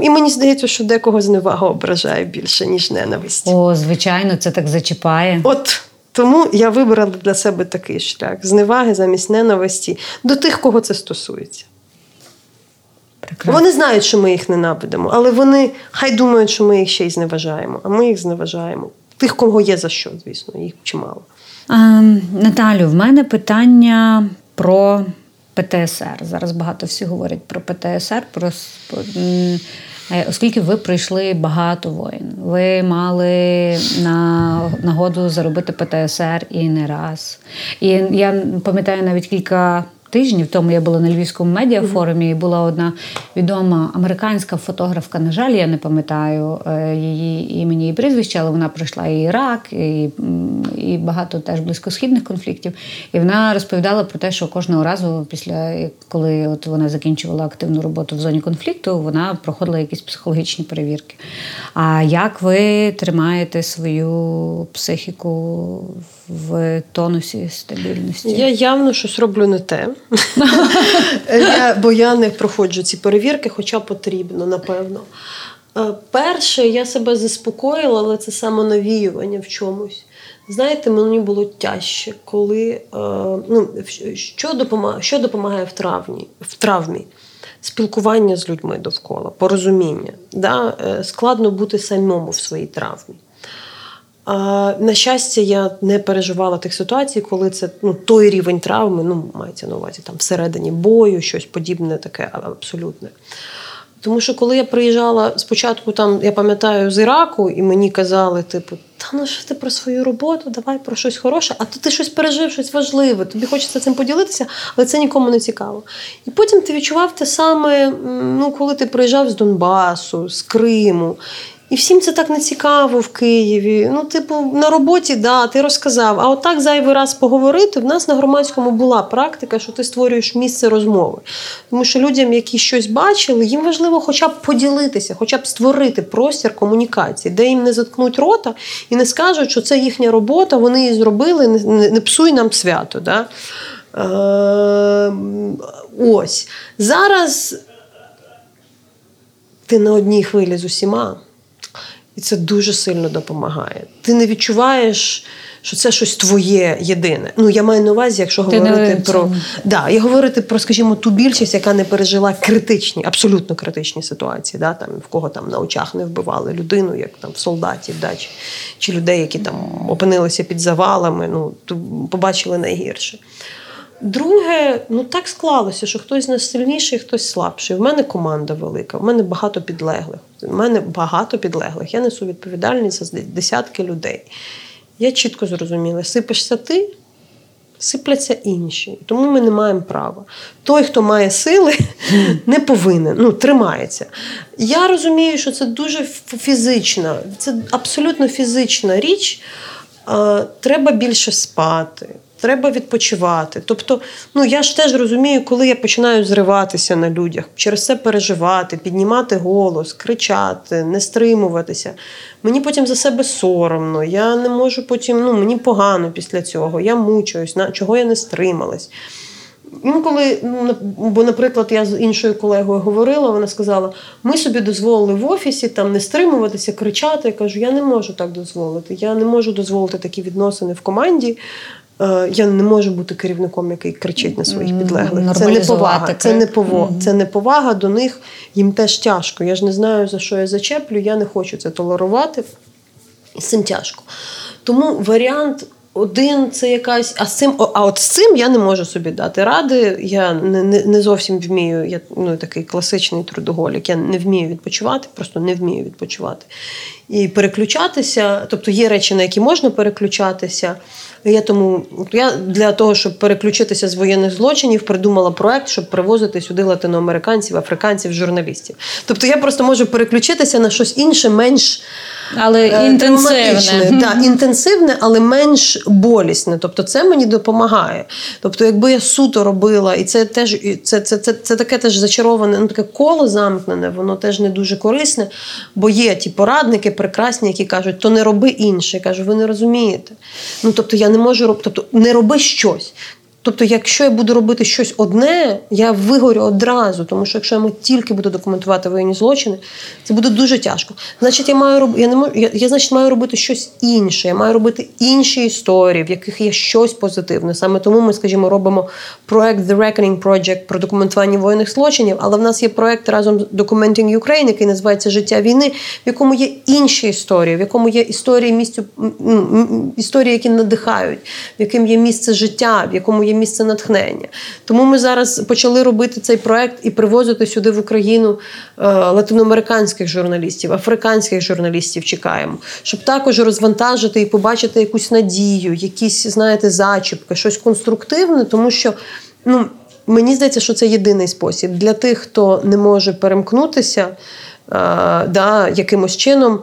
[SPEAKER 2] І мені здається, що декого зневага ображає більше, ніж ненависть.
[SPEAKER 1] О, звичайно, це так зачіпає.
[SPEAKER 2] От тому я вибрала для себе такий шлях: зневаги замість ненависті до тих, кого це стосується. Прекрасно. Вони знають, що ми їх ненавидимо, але вони хай думають, що ми їх ще й зневажаємо, а ми їх зневажаємо. Тих, кого є за що, звісно, їх чимало.
[SPEAKER 1] А, Наталю, в мене питання про ПТСР. Зараз багато всі говорять про ПТСР, про оскільки ви пройшли багато воїн. Ви мали на нагоду заробити ПТСР і не раз. І я пам'ятаю навіть кілька тижнів тому я була на Львівському медіафорумі, і була одна відома американська фотографка. На жаль, я не пам'ятаю е, її імені і прізвища, але вона пройшла і Ірак, і і багато теж близькосхідних конфліктів. І вона розповідала про те, що кожного разу, після коли от вона закінчувала активну роботу в зоні конфлікту, вона проходила якісь психологічні перевірки. А як ви тримаєте свою психіку в тонусі стабільності?
[SPEAKER 2] Я явно щось роблю не те. я, Бо я не проходжу ці перевірки, хоча потрібно, напевно. Е, перше, я себе заспокоїла, але це самонавіювання в чомусь. Знаєте, мені було тяжче, коли е, ну, що допомагає що допомагає в травмі? в травмі? Спілкування з людьми довкола, порозуміння. Да? Е, складно бути самому в своїй травмі. На щастя, я не переживала тих ситуацій, коли це ну, той рівень травми, ну, мається на увазі там всередині бою, щось подібне, таке абсолютне. Тому що коли я приїжджала спочатку, там я пам'ятаю з Іраку, і мені казали, типу, та ну що ти про свою роботу, давай про щось хороше, а то ти щось пережив, щось важливе, тобі хочеться цим поділитися, але це нікому не цікаво. І потім ти відчував те саме, ну, коли ти приїжджав з Донбасу, з Криму. І всім це так не цікаво в Києві. Ну, типу, на роботі, да, ти розказав. А отак зайвий раз поговорити. В нас на громадському була практика, що ти створюєш місце розмови. Тому що людям, які щось бачили, їм важливо хоча б поділитися, хоча б створити простір комунікації, де їм не заткнуть рота і не скажуть, що це їхня робота, вони її зробили, не, не псуй нам свято. Да? Е, Ось. Зараз ти на одній хвилі з усіма. І це дуже сильно допомагає. Ти не відчуваєш, що це щось твоє єдине. Ну, я маю на увазі, якщо Ти говорити про да, я говорити про, скажімо, ту більшість, яка не пережила критичні, абсолютно критичні ситуації, да, там, в кого там на очах не вбивали людину, як там в солдатів, да, чи, чи людей, які там опинилися під завалами, ну, побачили найгірше. Друге, ну так склалося, що хтось з нас сильніший, хтось слабший. У мене команда велика, в мене багато підлеглих. У мене багато підлеглих. Я несу відповідальність за десятки людей. Я чітко зрозуміла, сипешся ти, сипляться інші. Тому ми не маємо права. Той, хто має сили, не повинен, ну, тримається. Я розумію, що це дуже фізична, це абсолютно фізична річ. Треба більше спати. Треба відпочивати. Тобто, ну я ж теж розумію, коли я починаю зриватися на людях, через це переживати, піднімати голос, кричати, не стримуватися. Мені потім за себе соромно, я не можу потім, ну мені погано після цього, я мучуюсь, на чого я не стрималась. Інколи, ну, бо, наприклад, я з іншою колегою говорила, вона сказала: ми собі дозволили в офісі там не стримуватися, кричати. Я кажу, я не можу так дозволити. Я не можу дозволити такі відносини в команді. Е, я не можу бути керівником, який кричить на своїх підлеглих. Це не повага. Це не повага. Це не повага до них. Їм теж тяжко. Я ж не знаю, за що я зачеплю. Я не хочу це толерувати. І з цим тяжко. Тому варіант. Один це якась, а з цим, а от з цим я не можу собі дати ради. Я не не, не зовсім вмію. Я ну, такий класичний трудоголік. Я не вмію відпочивати, просто не вмію відпочивати. І переключатися, тобто є речі, на які можна переключатися. Я тому я для того, щоб переключитися з воєнних злочинів, придумала проект, щоб привозити сюди латиноамериканців, африканців, журналістів. Тобто я просто можу переключитися на щось інше, менш
[SPEAKER 1] але е, інтенсивне.
[SPEAKER 2] Да, інтенсивне, але менш болісне. Тобто, це мені допомагає. Тобто, якби я суто робила, і це теж це, це, це, це таке теж зачароване, ну таке коло замкнене, воно теж не дуже корисне, бо є ті порадники прекрасні, які кажуть, то не роби інше. Я кажу, ви не розумієте. Ну тобто я не можу робити, тобто не роби щось. Тобто, якщо я буду робити щось одне, я вигорю одразу, тому що якщо я тільки буду документувати воєнні злочини, це буде дуже тяжко. Значить, я маю роб... я не можу, я, я значить маю робити щось інше. Я маю робити інші історії, в яких є щось позитивне. Саме тому ми, скажімо, робимо проект The Reckoning Project про документування воєнних злочинів. Але в нас є проект разом з Documenting Ukraine, який називається Життя війни, в якому є інші історії, в якому є історії місцю історії, які надихають, в якому є місце життя, в якому є місце натхнення. Тому ми зараз почали робити цей проект і привозити сюди в Україну е, латиноамериканських журналістів, африканських журналістів чекаємо, щоб також розвантажити і побачити якусь надію, якісь, знаєте, зачіпки, щось конструктивне, тому що ну, мені здається, що це єдиний спосіб для тих, хто не може перемкнутися е, да, якимось чином.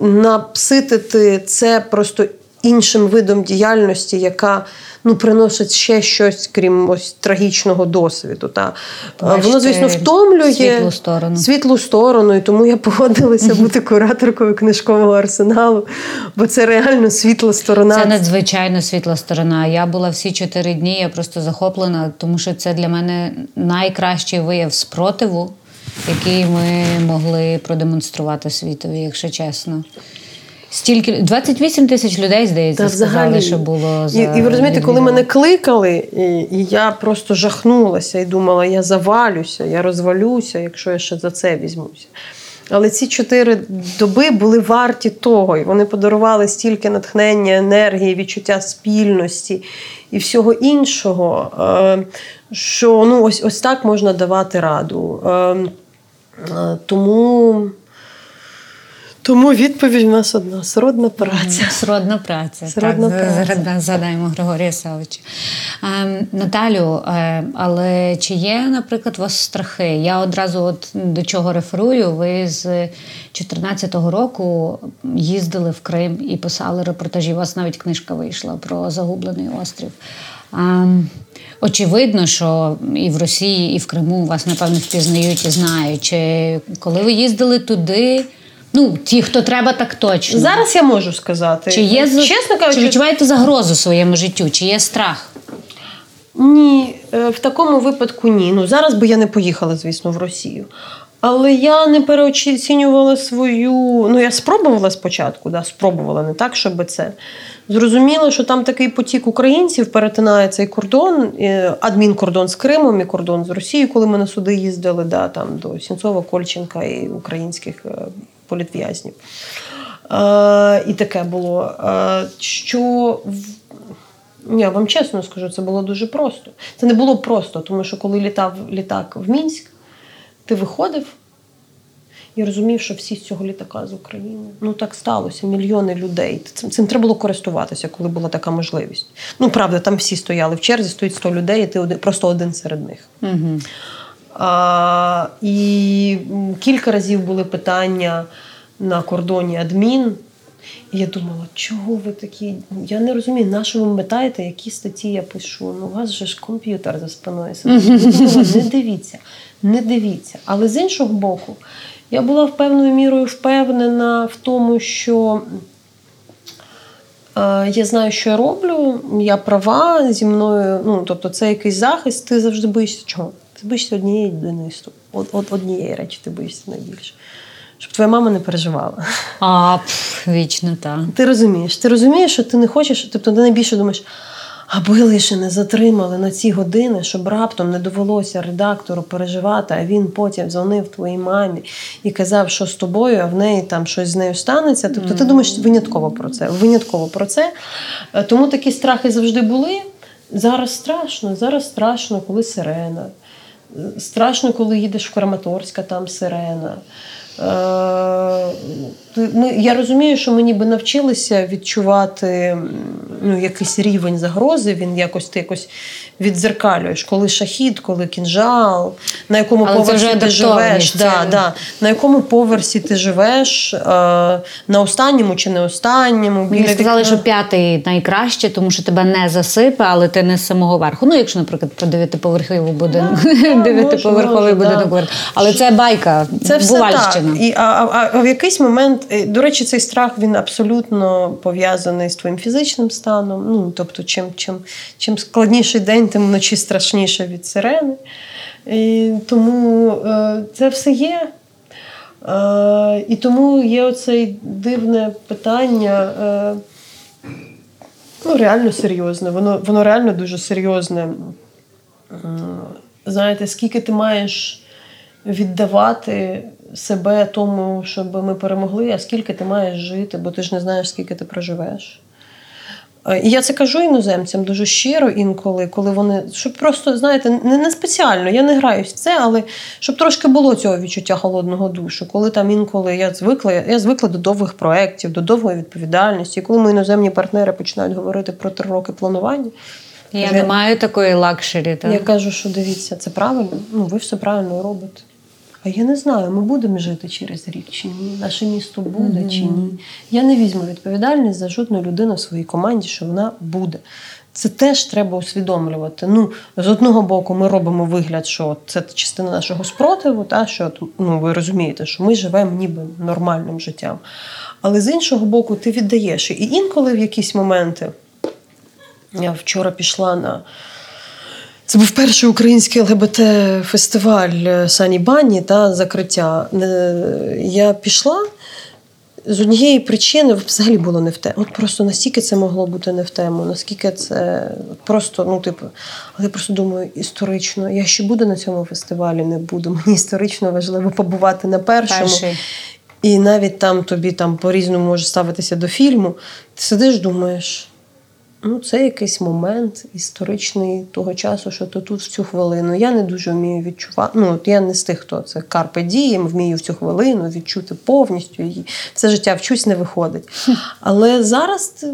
[SPEAKER 2] Напситити це просто іншим видом діяльності, яка ну приносить ще щось, крім ось трагічного досвіду. Та воно, звісно, втомлює
[SPEAKER 1] світлу сторону.
[SPEAKER 2] світлу сторону, і тому я погодилася бути кураторкою книжкового арсеналу, бо це реально світла сторона.
[SPEAKER 1] Це надзвичайно світла сторона. Я була всі чотири дні. Я просто захоплена, тому що це для мене найкращий вияв спротиву. Який ми могли продемонструвати світові, якщо чесно. Стільки 28 тисяч людей, здається, Та, сказали, взагалі. що було за
[SPEAKER 2] і, і ви розумієте, коли мене кликали, і, і я просто жахнулася і думала, я завалюся, я розвалюся, якщо я ще за це візьмуся. Але ці чотири доби були варті того, і вони подарували стільки натхнення, енергії, відчуття спільності і всього іншого, е, що ну, ось ось так можна давати раду. Е, е, тому. Тому відповідь у нас одна: сродна праця.
[SPEAKER 1] Сродна праця.
[SPEAKER 2] Сродна
[SPEAKER 1] так,
[SPEAKER 2] праця.
[SPEAKER 1] Згадаємо Григорія Савича. Ем, Наталю, е, але чи є, наприклад, у вас страхи? Я одразу от до чого реферую. Ви з 2014 року їздили в Крим і писали репортажі. У вас навіть книжка вийшла про загублений острів. Ем, Очевидно, що і в Росії, і в Криму вас, напевно, впізнають і знають. Чи коли ви їздили туди? Ну, ті, хто треба, так точно.
[SPEAKER 2] Зараз я можу сказати.
[SPEAKER 1] Чи є
[SPEAKER 2] чесно кажучи,
[SPEAKER 1] чи відчуваєте загрозу своєму життю? Чи є страх?
[SPEAKER 2] Ні, е, в такому випадку ні. Ну зараз би я не поїхала, звісно, в Росію. Але я не переоцінювала свою. Ну, я спробувала спочатку, да, спробувала не так, щоб це. Зрозуміло, що там такий потік українців перетинає цей кордон, е, адмінкордон з Кримом і кордон з Росією, коли ми на суди їздили, да, там до Сінцова, Кольченка і українських е, політв'язнів. Е, і таке було. Е, що я вам чесно скажу, це було дуже просто. Це не було просто, тому що коли літав літак в Мінськ, ти виходив і розумів, що всі з цього літака з України. Ну так сталося, мільйони людей. Цим, цим треба було користуватися, коли була така можливість. Ну, правда, там всі стояли в черзі, стоїть 100 людей, і ти один, просто один серед них.
[SPEAKER 1] Угу.
[SPEAKER 2] А, і кілька разів були питання на кордоні адмін. І я думала, чого ви такі? Я не розумію, на що ви метаєте, які статті я пишу. Ну, у вас же ж комп'ютер за спиною сидить. Я думала, Не дивіться, не дивіться. Але з іншого боку, я була певною мірою впевнена в тому, що Е, Я знаю, що я роблю, я права зі мною. Ну, тобто, це якийсь захист, ти завжди боїшся чого? Ти боїшся однієї єдиної от однієї речі ти боїшся найбільше. Щоб твоя мама не переживала.
[SPEAKER 1] А, пф, вічно так.
[SPEAKER 2] Ти розумієш, ти розумієш, що ти не хочеш, тобто ти найбільше думаєш, аби лише не затримали на ці години, щоб раптом не довелося редактору переживати, а він потім дзвонив твоїй мамі і казав, що з тобою, а в неї там щось з нею станеться. Тобто ти думаєш винятково про це. Винятково про це. Е, Тому такі страхи завжди були. Зараз страшно, зараз страшно, коли сирена. Страшно, коли їдеш в Краматорська, там сирена. Е, ми, я розумію, що ми ніби навчилися відчувати ну, якийсь рівень загрози, він якось ти якось відзеркалюєш, коли шахід, коли кінжал, на якому
[SPEAKER 1] Але
[SPEAKER 2] поверсі ти живеш. Да, да, на якому поверсі ти живеш, е, на останньому чи не останньому.
[SPEAKER 1] Мені сказали,
[SPEAKER 2] вікна.
[SPEAKER 1] що п'ятий найкраще, тому що тебе не засипе, але ти не з самого верху. Ну, якщо, наприклад, про дев'ятиповерховий будинок,
[SPEAKER 2] да,
[SPEAKER 1] дев'ятиповерховий будинок
[SPEAKER 2] да.
[SPEAKER 1] говорити. Але це байка,
[SPEAKER 2] Це все
[SPEAKER 1] Бувальщина.
[SPEAKER 2] І, а, а, а в якийсь момент, е, до речі, цей страх він абсолютно пов'язаний з твоїм фізичним станом. Ну, тобто, чим, чим, чим складніший день, тим вночі страшніше від сирени. І тому е, це все є. Е, і тому є оце дивне питання. Ну, реально серйозне. Воно, воно реально дуже серйозне. Знаєте, скільки ти маєш віддавати себе тому, щоб ми перемогли, а скільки ти маєш жити, бо ти ж не знаєш, скільки ти проживеш. Е, І я це кажу іноземцям дуже щиро інколи, коли вони, щоб просто, знаєте, не, не спеціально, я не граюсь в це, але щоб трошки було цього відчуття холодного душу. Коли там інколи я звикла, я звикла до довгих проєктів, до довгої відповідальності. І коли мої іноземні партнери починають говорити про три роки планування,
[SPEAKER 1] Я
[SPEAKER 2] Вже-
[SPEAKER 1] не маю такої luxury. Так?
[SPEAKER 2] я кажу, що дивіться, це правильно. Ну, ви все правильно робите. А я не знаю, ми будемо жити через рік чи ні, наше місто буде чи ні. Я не візьму відповідальність за жодну людину в своїй команді, що вона буде. Це теж треба усвідомлювати. Ну, з одного боку, ми робимо вигляд, що це частина нашого спротиву, та, що ну, ви розумієте, що ми живемо ніби нормальним життям. Але з іншого боку, ти віддаєш. І інколи в якісь моменти я вчора пішла на. Це був перший український ЛГБТ-фестиваль Сані Бані та закриття. Е, Я пішла, з однієї причини взагалі було не в тему. От просто настільки це могло бути не в тему, наскільки це просто, ну, типу, але я просто думаю, історично, я ще буду на цьому фестивалі, не буду. Мені історично важливо побувати на першому. Перший. І навіть там тобі там по-різному може ставитися до фільму. Ти сидиш, думаєш. Ну, це якийсь момент історичний того часу, що то тут в цю хвилину. Я не дуже вмію відчувати. Ну, от я не з тих, хто це карпе дієм, вмію в цю хвилину відчути повністю її. Все життя вчусь не виходить. Але зараз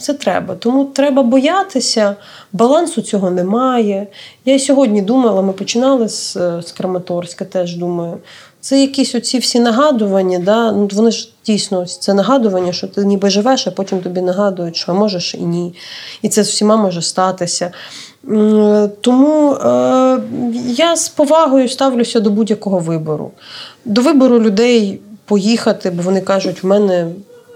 [SPEAKER 2] це треба. Тому треба боятися, балансу цього немає. Я сьогодні думала, ми починали з, з Краматорська, теж думаю. Це якісь оці всі нагадування, да? ну, вони ж дійсно це нагадування, що ти ніби живеш, а потім тобі нагадують, що можеш і ні. І це з всіма може статися. Тому е, я з повагою ставлюся до будь-якого вибору. До вибору людей поїхати, бо вони кажуть, в мене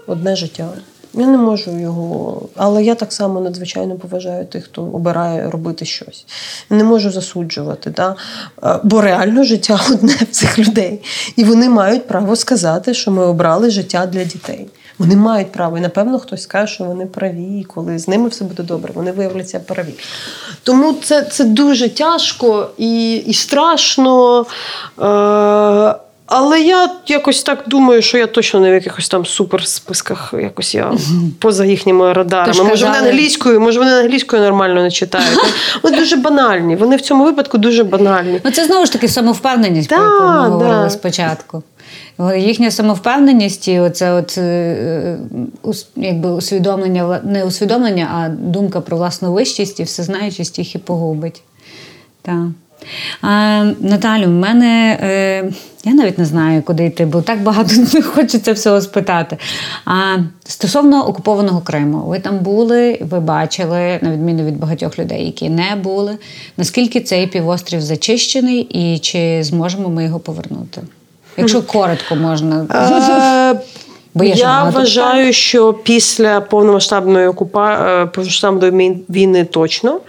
[SPEAKER 2] одне життя. Я не можу його, але я так само надзвичайно поважаю тих, хто обирає робити щось. Не можу засуджувати, да? бо реально життя одне в цих людей. І вони мають право сказати, що ми обрали життя для дітей. Вони мають право. І напевно хтось скаже, що вони праві, і коли з ними все буде добре, вони виявляться праві. Тому це це дуже тяжко і і страшно. Е- але я якось так думаю, що я точно не в якихось там суперсписках, якось я поза їхніми радарами. Може, казали... вони англійською, може, вони англійською нормально не читають. Вони дуже банальні. Вони в цьому випадку дуже банальні.
[SPEAKER 1] Ну це знову ж таки самовпевненість, про яку ми говорили спочатку. Їхня самовпевненість і оце от е, якби усвідомлення, не усвідомлення, а думка про власну вищість і всезнаючість їх і погубить. Так. А, Наталю, в мене е, я навіть не знаю, куди йти, бо так багато не хочеться всього спитати. А стосовно окупованого Криму, ви там були, ви бачили, на відміну від багатьох людей, які не були. Наскільки цей півострів зачищений, і чи зможемо ми його повернути? Якщо коротко можна.
[SPEAKER 2] Е, бо Я я вважаю, що після повномасштабної окупа... Е, повномасштабної війни точно,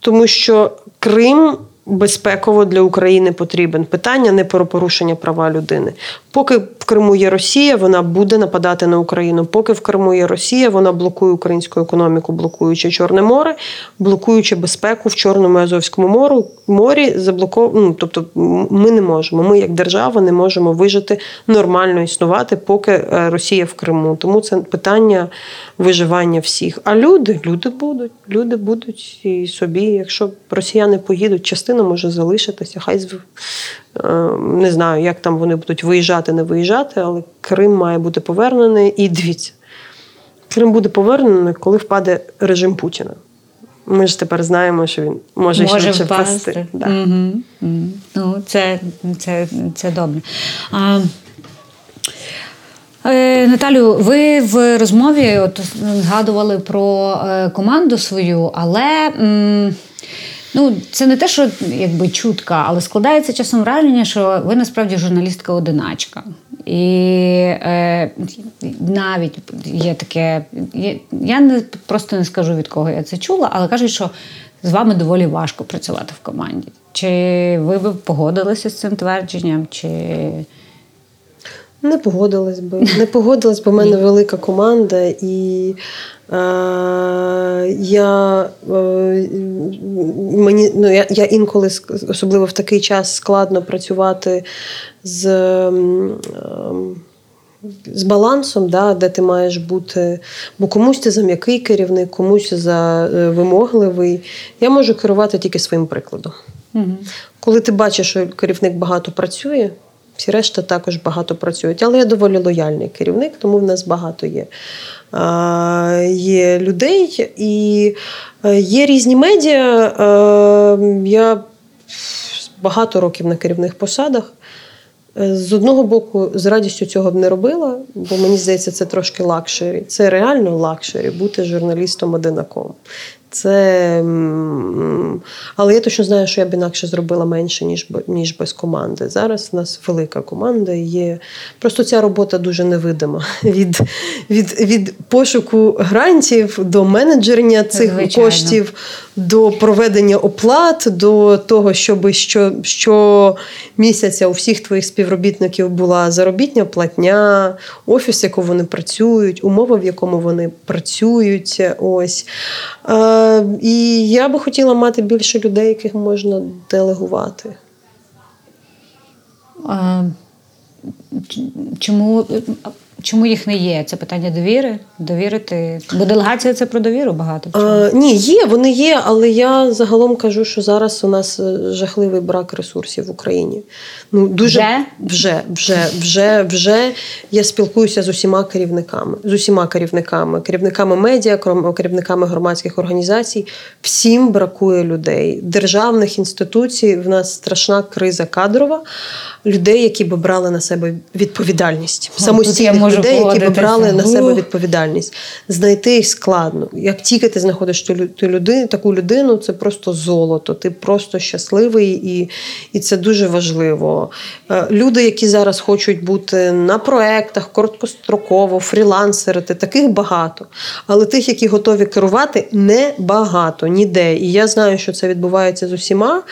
[SPEAKER 2] тому що Крим безпеково для України потрібен. Питання не про порушення права людини. Поки в Криму є Росія, вона буде нападати на Україну. Поки в Криму є Росія, вона блокує українську економіку, блокуючи Чорне море, блокуючи безпеку в Чорному і Азовському мору, морі заблоков... ну, Тобто ми не можемо. Ми, як держава, не можемо вижити нормально існувати, поки е, Росія в Криму. Тому це питання виживання всіх. А люди, люди будуть, люди будуть і собі. Якщо росіяни поїдуть, частина може залишитися. Хай не знаю, як там вони будуть виїжджати, не виїжджати, але Крим має бути повернений. І дивіться, Крим буде повернений, коли впаде режим Путіна. Ми ж тепер знаємо, що він може, може швидше впасти. Да. Угу.
[SPEAKER 1] Ну, Це це, це добре. А, Е, Наталю, ви в розмові от згадували про е, команду свою, але ну, це не те, що якби чутка, але складається часом враження, що ви насправді журналістка-одиначка. І е, навіть є таке, я не просто не скажу від кого я це чула, але кажуть, що з вами доволі важко працювати в команді. Чи ви б погодилися з цим твердженням? чи...
[SPEAKER 2] Не погодилась би. Не погодилась, бо в мене велика команда, і е, я е, мені ну, я, я інколи, особливо в такий час, складно працювати з. Е, з балансом, да, де ти маєш бути, бо комусь ти за м'який керівник, комусь за е, вимогливий. Я можу керувати тільки своїм прикладом. Угу. Коли ти бачиш, що керівник багато працює, всі решта також багато працюють. Але я доволі лояльний керівник, тому в нас багато є. Є людей і е, є різні медіа. Е, я багато років на керівних посадах. Е, з одного боку, з радістю цього б не робила, бо мені здається, це трошки luxury. Це реально luxury бути журналістом одинаком. Це, Але я точно знаю, що я б інакше зробила менше, ніж ніж без команди. Зараз у нас велика команда є. Просто ця робота дуже невидима. Від від, від пошуку грантів до менеджерення цих Звичайно. коштів, до проведення оплат, до того, щоб що, що місяця у всіх твоїх співробітників була заробітня платня, офіс, в якому вони працюють, умови, в якому вони працюють. Ось. Е, І я би хотіла мати більше людей, яких можна делегувати.
[SPEAKER 1] А, Чому Чому їх не є? Це питання довіри, довірити. Бо делегація це про довіру багато.
[SPEAKER 2] А, Ні, є, вони є, але я загалом кажу, що зараз у нас е, жахливий брак ресурсів в Україні. Ну дуже вже, вже, вже, вже, вже я спілкуюся з усіма керівниками, з усіма керівниками, керівниками медіа, керівниками громадських організацій. Всім бракує людей, державних інституцій. В нас страшна криза кадрова людей, які би брали на себе відповідальність, людей, які би брали на себе відповідальність. Знайти їх складно. Як тільки ти знаходиш ту людину, таку людину, це просто золото. Ти просто щасливий, і, і це дуже важливо. Е, люди, які зараз хочуть бути на проектах, короткостроково, фрілансерити, таких багато. Але тих, які готові керувати, не багато ніде. І я знаю, що це відбувається з усіма.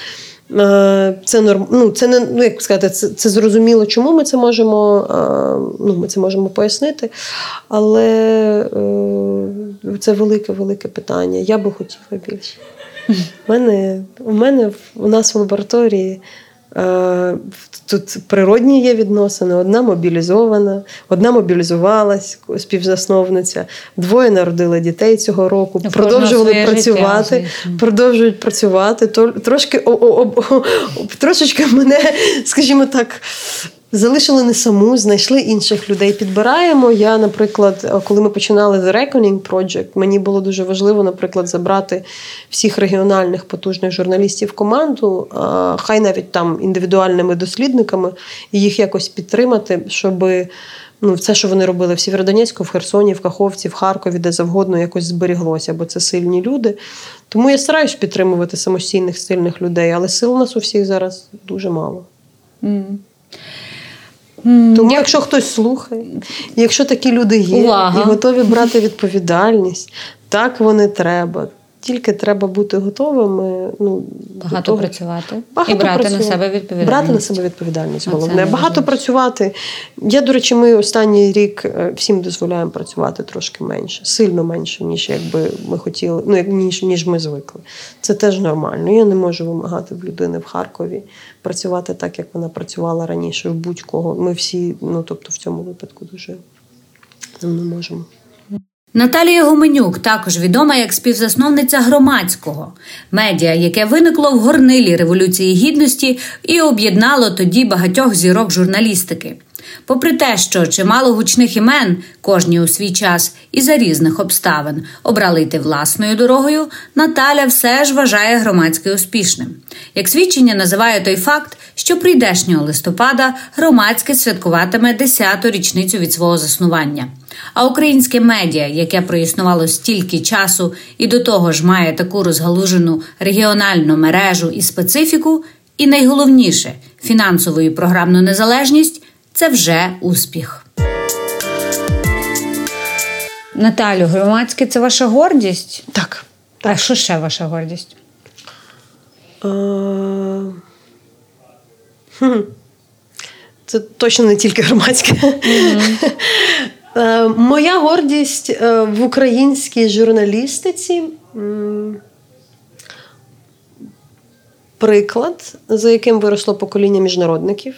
[SPEAKER 2] Е, це норм... ну, це не ну, як сказати, це це зрозуміло, чому ми це можемо е, ну, ми це можемо пояснити. Але е, це велике-велике питання. Я би хотіла більше. У мене, у мене у нас в лабораторії тут природні є відносини, одна мобілізована, одна мобілізувалась, співзасновниця, двоє народили дітей цього року, продовжували працювати, життя, продовжують працювати. Трошки о, о, о, трошечки мене, скажімо так, Залишили не саму, знайшли інших людей. Підбираємо. Я, наприклад, коли ми починали The Reckoning Project, мені було дуже важливо, наприклад, забрати всіх регіональних потужних журналістів в команду, хай навіть там індивідуальними дослідниками, і їх якось підтримати, щоб ну, все, що вони робили в Сєвєродонецьку, в Херсоні, в Каховці, в Харкові, де завгодно якось зберіглося, бо це сильні люди. Тому я стараюсь підтримувати самостійних сильних людей, але сил у нас у всіх зараз дуже мало. Mm. Тому, якщо хтось слухає, якщо такі люди є Увага. і готові брати відповідальність, так вони треба. Тільки треба бути готовими. Ну,
[SPEAKER 1] Багато того. працювати багато і брати працювати. на себе відповідальність.
[SPEAKER 2] Брати на себе відповідальність. Головне. Багато працювати. Я, до речі, ми останній рік е, всім дозволяємо працювати трошки менше, сильно менше, ніж якби ми хотіли, ну ніж ніж ми звикли. Це теж нормально. Я не можу вимагати в людини в Харкові працювати так, як вона працювала раніше, в будь-кого. Ми всі, ну тобто, в цьому випадку дуже не можемо.
[SPEAKER 3] Наталія Гуменюк також відома як співзасновниця громадського медіа, яке виникло в горнилі Революції Гідності і об'єднало тоді багатьох зірок журналістики. Попри те, що чимало гучних імен кожні у свій час і за різних обставин обрали йти власною дорогою, Наталя все ж вважає громадське успішним. Як свідчення називає той факт, що прийдешнього листопада громадське святкуватиме 10-ту річницю від свого заснування. А українське медіа, яке проіснувало стільки часу і до того ж має таку розгалужену регіональну мережу і специфіку, і найголовніше фінансову і програмну незалежність це вже успіх.
[SPEAKER 1] Наталю, громадське це ваша гордість?
[SPEAKER 2] Так.
[SPEAKER 1] так. А що ще ваша гордість?
[SPEAKER 2] Це точно не тільки громадське. Mm-hmm. Моя гордість е, в українській журналістиці. Приклад, за яким виросло покоління міжнародників.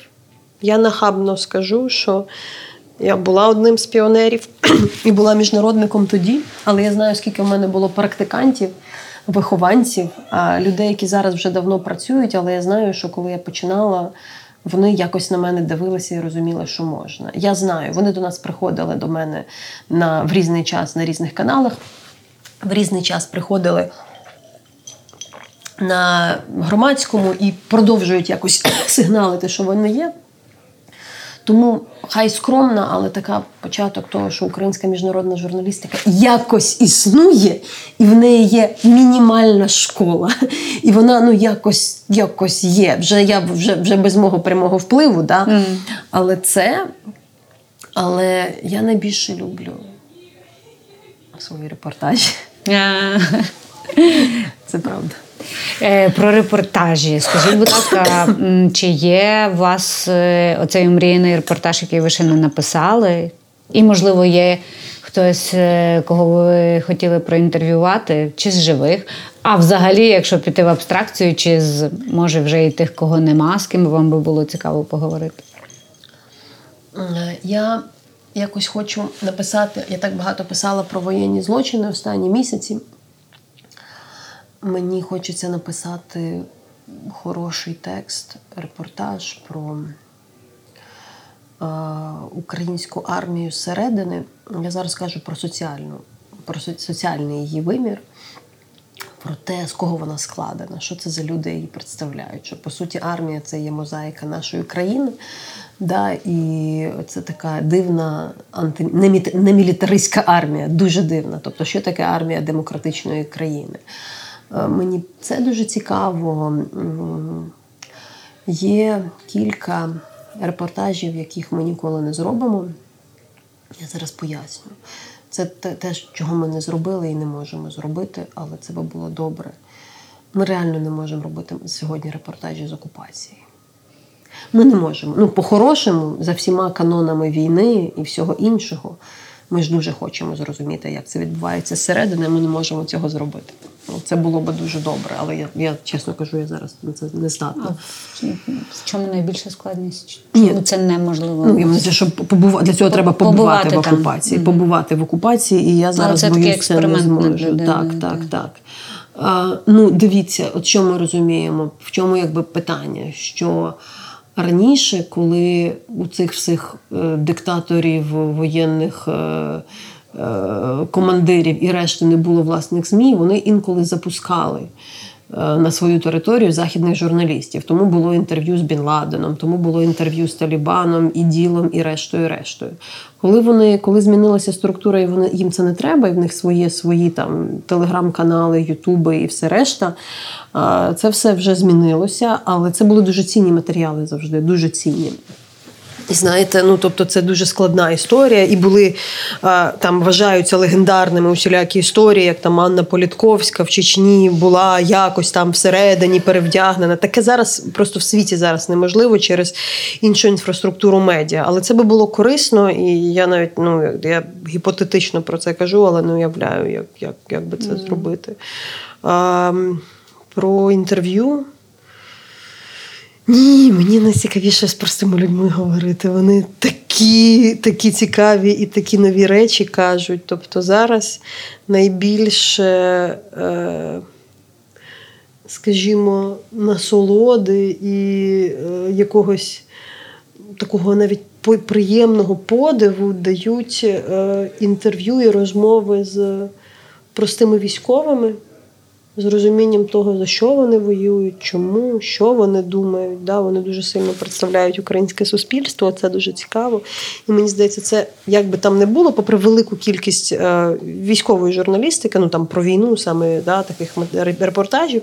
[SPEAKER 2] Я нахабно скажу, що я була одним з піонерів і була міжнародником тоді, але я знаю, скільки в мене було практикантів, вихованців, людей, які зараз вже давно працюють, але я знаю, що коли я починала. Вони якось на мене дивилися і розуміли, що можна. Я знаю, вони до нас приходили до мене на, в різний час на різних каналах. В різний час приходили на громадському і продовжують якось сигналити, що вони є. Тому хай скромна, але така початок того, що українська міжнародна журналістика якось існує, і в неї є мінімальна школа. І вона ну якось якось є. Вже я вже вже без мого прямого впливу, да? Mm. але це. Але я найбільше люблю свої репортажі. Це правда.
[SPEAKER 1] Е, про репортажі. Скажіть, будь ласка, чи є у вас е, оцей мрійний репортаж, який ви ще не написали? І, можливо, є хтось, е, кого ви хотіли проінтерв'ювати, чи з живих? А взагалі, якщо піти в абстракцію, чи з може вже і тих, кого нема, з ким вам би було цікаво поговорити?
[SPEAKER 2] Я якось хочу написати, я так багато писала про воєнні злочини останні місяці. Мені хочеться написати хороший текст, репортаж про е, українську армію зсередини. Я зараз кажу про соціальну, про соціальний її вимір, про те, з кого вона складена, що це за люди її представляють. Що, по суті, армія це є мозаїка нашої країни. Да, І це така дивна анти... немілітаристська армія, дуже дивна. Тобто, що таке армія демократичної країни? Е, мені це дуже цікаво. Є кілька репортажів, яких ми ніколи не зробимо. Я зараз поясню. Це те, чого ми не зробили і не можемо зробити, але це би було добре. Ми реально не можемо робити сьогодні репортажі з окупації. Ми не можемо. Ну, по-хорошому, за всіма канонами війни і всього іншого, ми ж дуже хочемо зрозуміти, як це відбувається зсередини, ми не можемо цього зробити. Ну, це було би дуже добре, але я, я чесно кажу, я зараз на це не здатна.
[SPEAKER 1] В чому найбільша складність? Чому Ні. це неможливо?
[SPEAKER 2] Ну, щоб побува... Для цього треба побувати, побувати в окупації. Там. Побувати в окупації, і я зараз ну, боюсь, це не зможу. Так, так, так. А, Ну, дивіться, от що ми розуміємо, в чому якби питання, що. Раніше, коли у цих всіх е, диктаторів воєнних е, е, командирів і решти не було власних ЗМІ, вони інколи запускали на свою територію західних журналістів. Тому було інтерв'ю з Бін Ладеном, тому було інтерв'ю з Талібаном, і ділом, і рештою, і рештою. Коли вони, коли змінилася структура, і вони їм це не треба, і в них свої свої там телеграм-канали, Ютуби і все решта. Це все вже змінилося, але це були дуже цінні матеріали завжди, дуже цінні. І знаєте, ну тобто це дуже складна історія, і були там вважаються легендарними усілякі історії, як там Анна Політковська в Чечні була якось там всередині перевдягнена. Таке зараз просто в світі зараз неможливо через іншу інфраструктуру медіа. Але це би було корисно, і я навіть ну я гіпотетично про це кажу, але не уявляю, як як, як би це mm-hmm. зробити. А, Про інтерв'ю. Ні, мені найцікавіше з простими людьми говорити. Вони такі такі цікаві і такі нові речі кажуть. Тобто зараз найбільше, е, скажімо, насолоди і е, якогось такого навіть приємного подиву дають е, інтерв'ю і розмови з простими військовими з розумінням того, за що вони воюють, чому, що вони думають. Да, Вони дуже сильно представляють українське суспільство, це дуже цікаво. І мені здається, це як би там не було, попри велику кількість е, військової журналістики, ну там про війну, саме да, таких репортажів.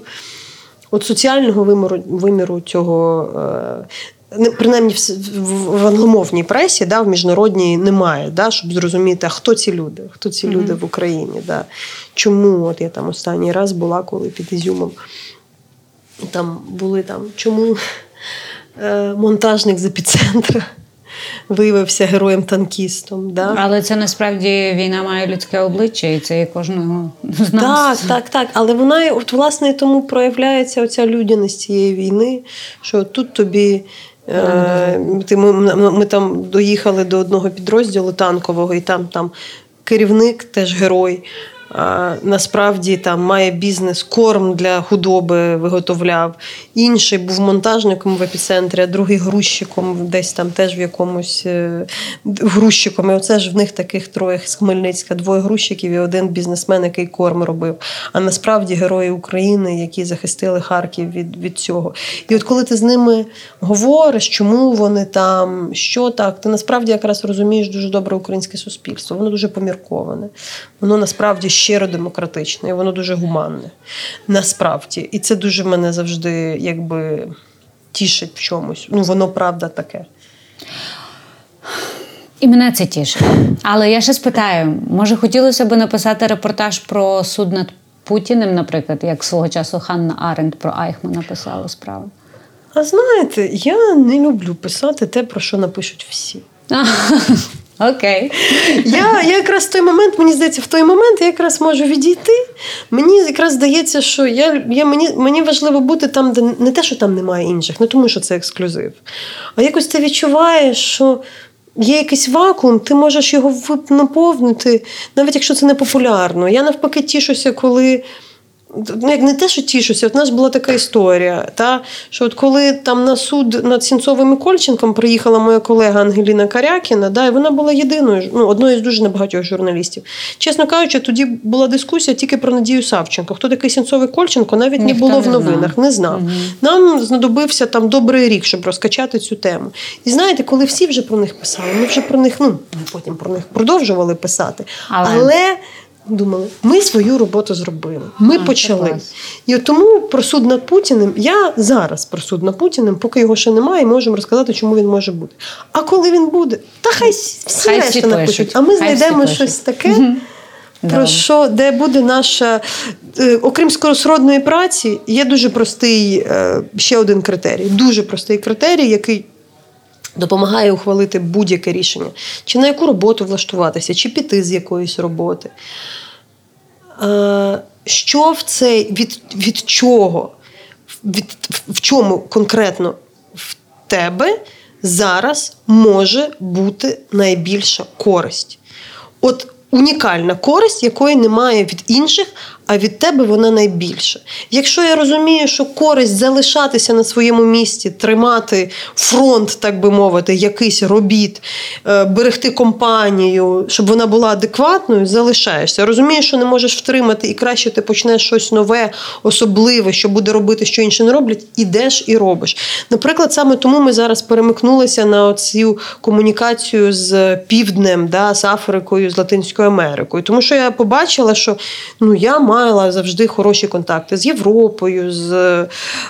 [SPEAKER 2] От соціального виміру виміру цього е, принаймні в англомовній пресі, да, в міжнародній немає, да, щоб зрозуміти, а хто ці люди, хто ці mm-hmm. в Україні. Да. Чому от я там останній раз була, коли під Ізюмом там були там, чому е, монтажник з епіцентра виявився героєм-танкістом. Да?
[SPEAKER 1] Але це насправді війна має людське обличчя, і це є кожного з нас.
[SPEAKER 2] Так, так, так. Але вона от власне тому проявляється оця людяність цієї війни, що тут тобі ми, ми там доїхали до одного підрозділу танкового, і там там керівник теж герой. Насправді там має бізнес, корм для худоби виготовляв. Інший був монтажником в епіцентрі, а другий грузчиком, десь там теж в якомусь е, грузчиком. І оце ж в них таких троє з Хмельницька, двоє грузчиків і один бізнесмен, який корм робив. А насправді герої України, які захистили Харків від, від цього. І от коли ти з ними говориш, чому вони там, що так, ти насправді якраз розумієш дуже добре українське суспільство. Воно дуже помірковане. Воно насправді щиро демократичне, і воно дуже гуманне. Насправді. І це дуже мене завжди якби тішить в чомусь. Ну, воно правда таке.
[SPEAKER 1] І мене це тішить. Але я ще спитаю: може, хотілося б написати репортаж про суд над Путіним, наприклад, як свого часу Ханна Аренд про Айхмана писала справу?
[SPEAKER 2] А знаєте, я не люблю писати те, про що напишуть всі.
[SPEAKER 1] Окей.
[SPEAKER 2] Я я якраз в той момент, мені здається, в той момент я якраз можу відійти. Мені якраз здається, що я, я, мені мені важливо бути там, де не те, що там немає інших, не тому, що це ексклюзив. А якось ти відчуваєш, що є якийсь вакуум, ти можеш його наповнити, навіть якщо це не популярно. Я навпаки тішуся, коли ну, як не те, що тішуся, от у нас була така історія, та, що от коли там на суд над Сінцовим і Кольченком приїхала моя колега Ангеліна Карякіна, да, і вона була єдиною, ну, одною з дуже небагатьох журналістів. Чесно кажучи, тоді була дискусія тільки про Надію Савченко. Хто такий Сінцовий Кольченко, навіть Ніхто не було в новинах, знав. не знав. Угу. Нам знадобився там добрий рік, щоб розкачати цю тему. І знаєте, коли всі вже про них писали, ми вже про них, ну потім про них продовжували писати. Але, Але думали, ми свою роботу зробили. Ми а, почали. І тому про суд над Путіним я зараз про суд над Путіним, поки його ще немає, можемо розказати, чому він може бути. А коли він буде, та хай всі хай решта напишуть. А ми хай знайдемо щось таке. Про що, де буде наша, е, окрім скоросродної праці, є дуже простий е, ще один критерій. Дуже простий критерій, який допомагає ухвалити будь-яке рішення, чи на яку роботу влаштуватися, чи піти з якоїсь роботи. Що в це від від чого? Від, В чому конкретно в тебе зараз може бути найбільша користь? От унікальна користь, якої немає від інших, а від тебе вона найбільша. Якщо я розумію, що користь залишатися на своєму місці, тримати фронт, так би мовити, якийсь робіт, е, берегти компанію, щоб вона була адекватною, залишаєшся. Розумієш, що не можеш втримати, і краще ти почнеш щось нове, особливе, що буде робити, що інші не роблять, ідеш і робиш. Наприклад, саме тому ми зараз перемикнулися на цю комунікацію з півднем, да, з Африкою, з Латинською Америкою. Тому що я побачила, що ну я маю мала завжди хороші контакти з Європою. з...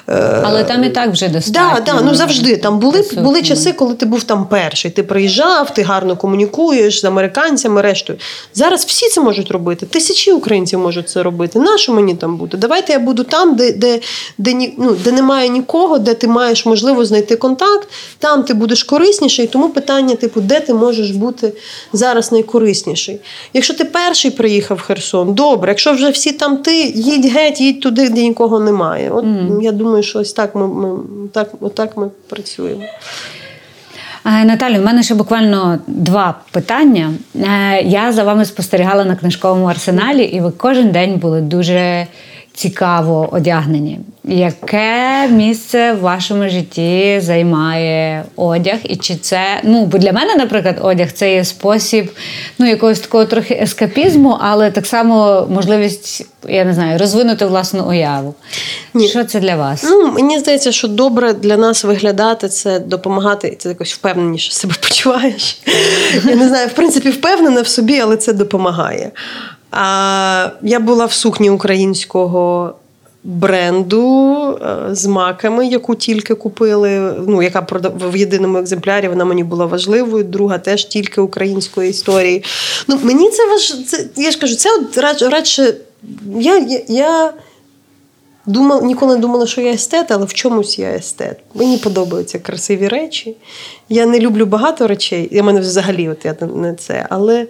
[SPEAKER 1] Е... Але там і так вже достатньо.
[SPEAKER 2] Да, да, ну завжди там були були часи, коли ти був там перший. Ти приїжджав, ти гарно комунікуєш з американцями, рештою. Зараз всі це можуть робити. Тисячі українців можуть це робити. Нащо мені там бути? Давайте я буду там, де де, де, ну, де немає нікого, де ти маєш можливість знайти контакт, там ти будеш корисніший. Тому питання, типу, де ти можеш бути зараз найкорисніший. Якщо ти перший приїхав в Херсон, добре. Якщо вже всі там ти, їдь геть, їдь туди, де нікого немає. От mm. я думаю, що ось так ми, ми так, отак ми працюємо.
[SPEAKER 1] Е, Наталю, в мене ще буквально два питання. Е, я за вами спостерігала на книжковому арсеналі, і ви кожен день були дуже цікаво одягнені. Яке місце в вашому житті займає одяг? І чи це ну бо для мене, наприклад, одяг це є спосіб ну якогось такого трохи ескапізму, але так само можливість, я не знаю, розвинути власну уяву. Ні. Що це для вас?
[SPEAKER 2] Ну мені здається, що добре для нас виглядати це допомагати, це якось впевненіше себе почуваєш. Я не знаю, в принципі, впевнена в собі, але це допомагає. А я була в сукні українського бренду е, з маками, яку тільки купили. Ну, яка в єдиному екземплярі вона мені була важливою. Друга теж тільки української історії. Ну, Мені це важ... це, я ж кажу, це от радше. Я, я, я думала, ніколи не думала, що я естет, але в чомусь я естет. Мені подобаються красиві речі. Я не люблю багато речей. Я мене взагалі от я не це. Але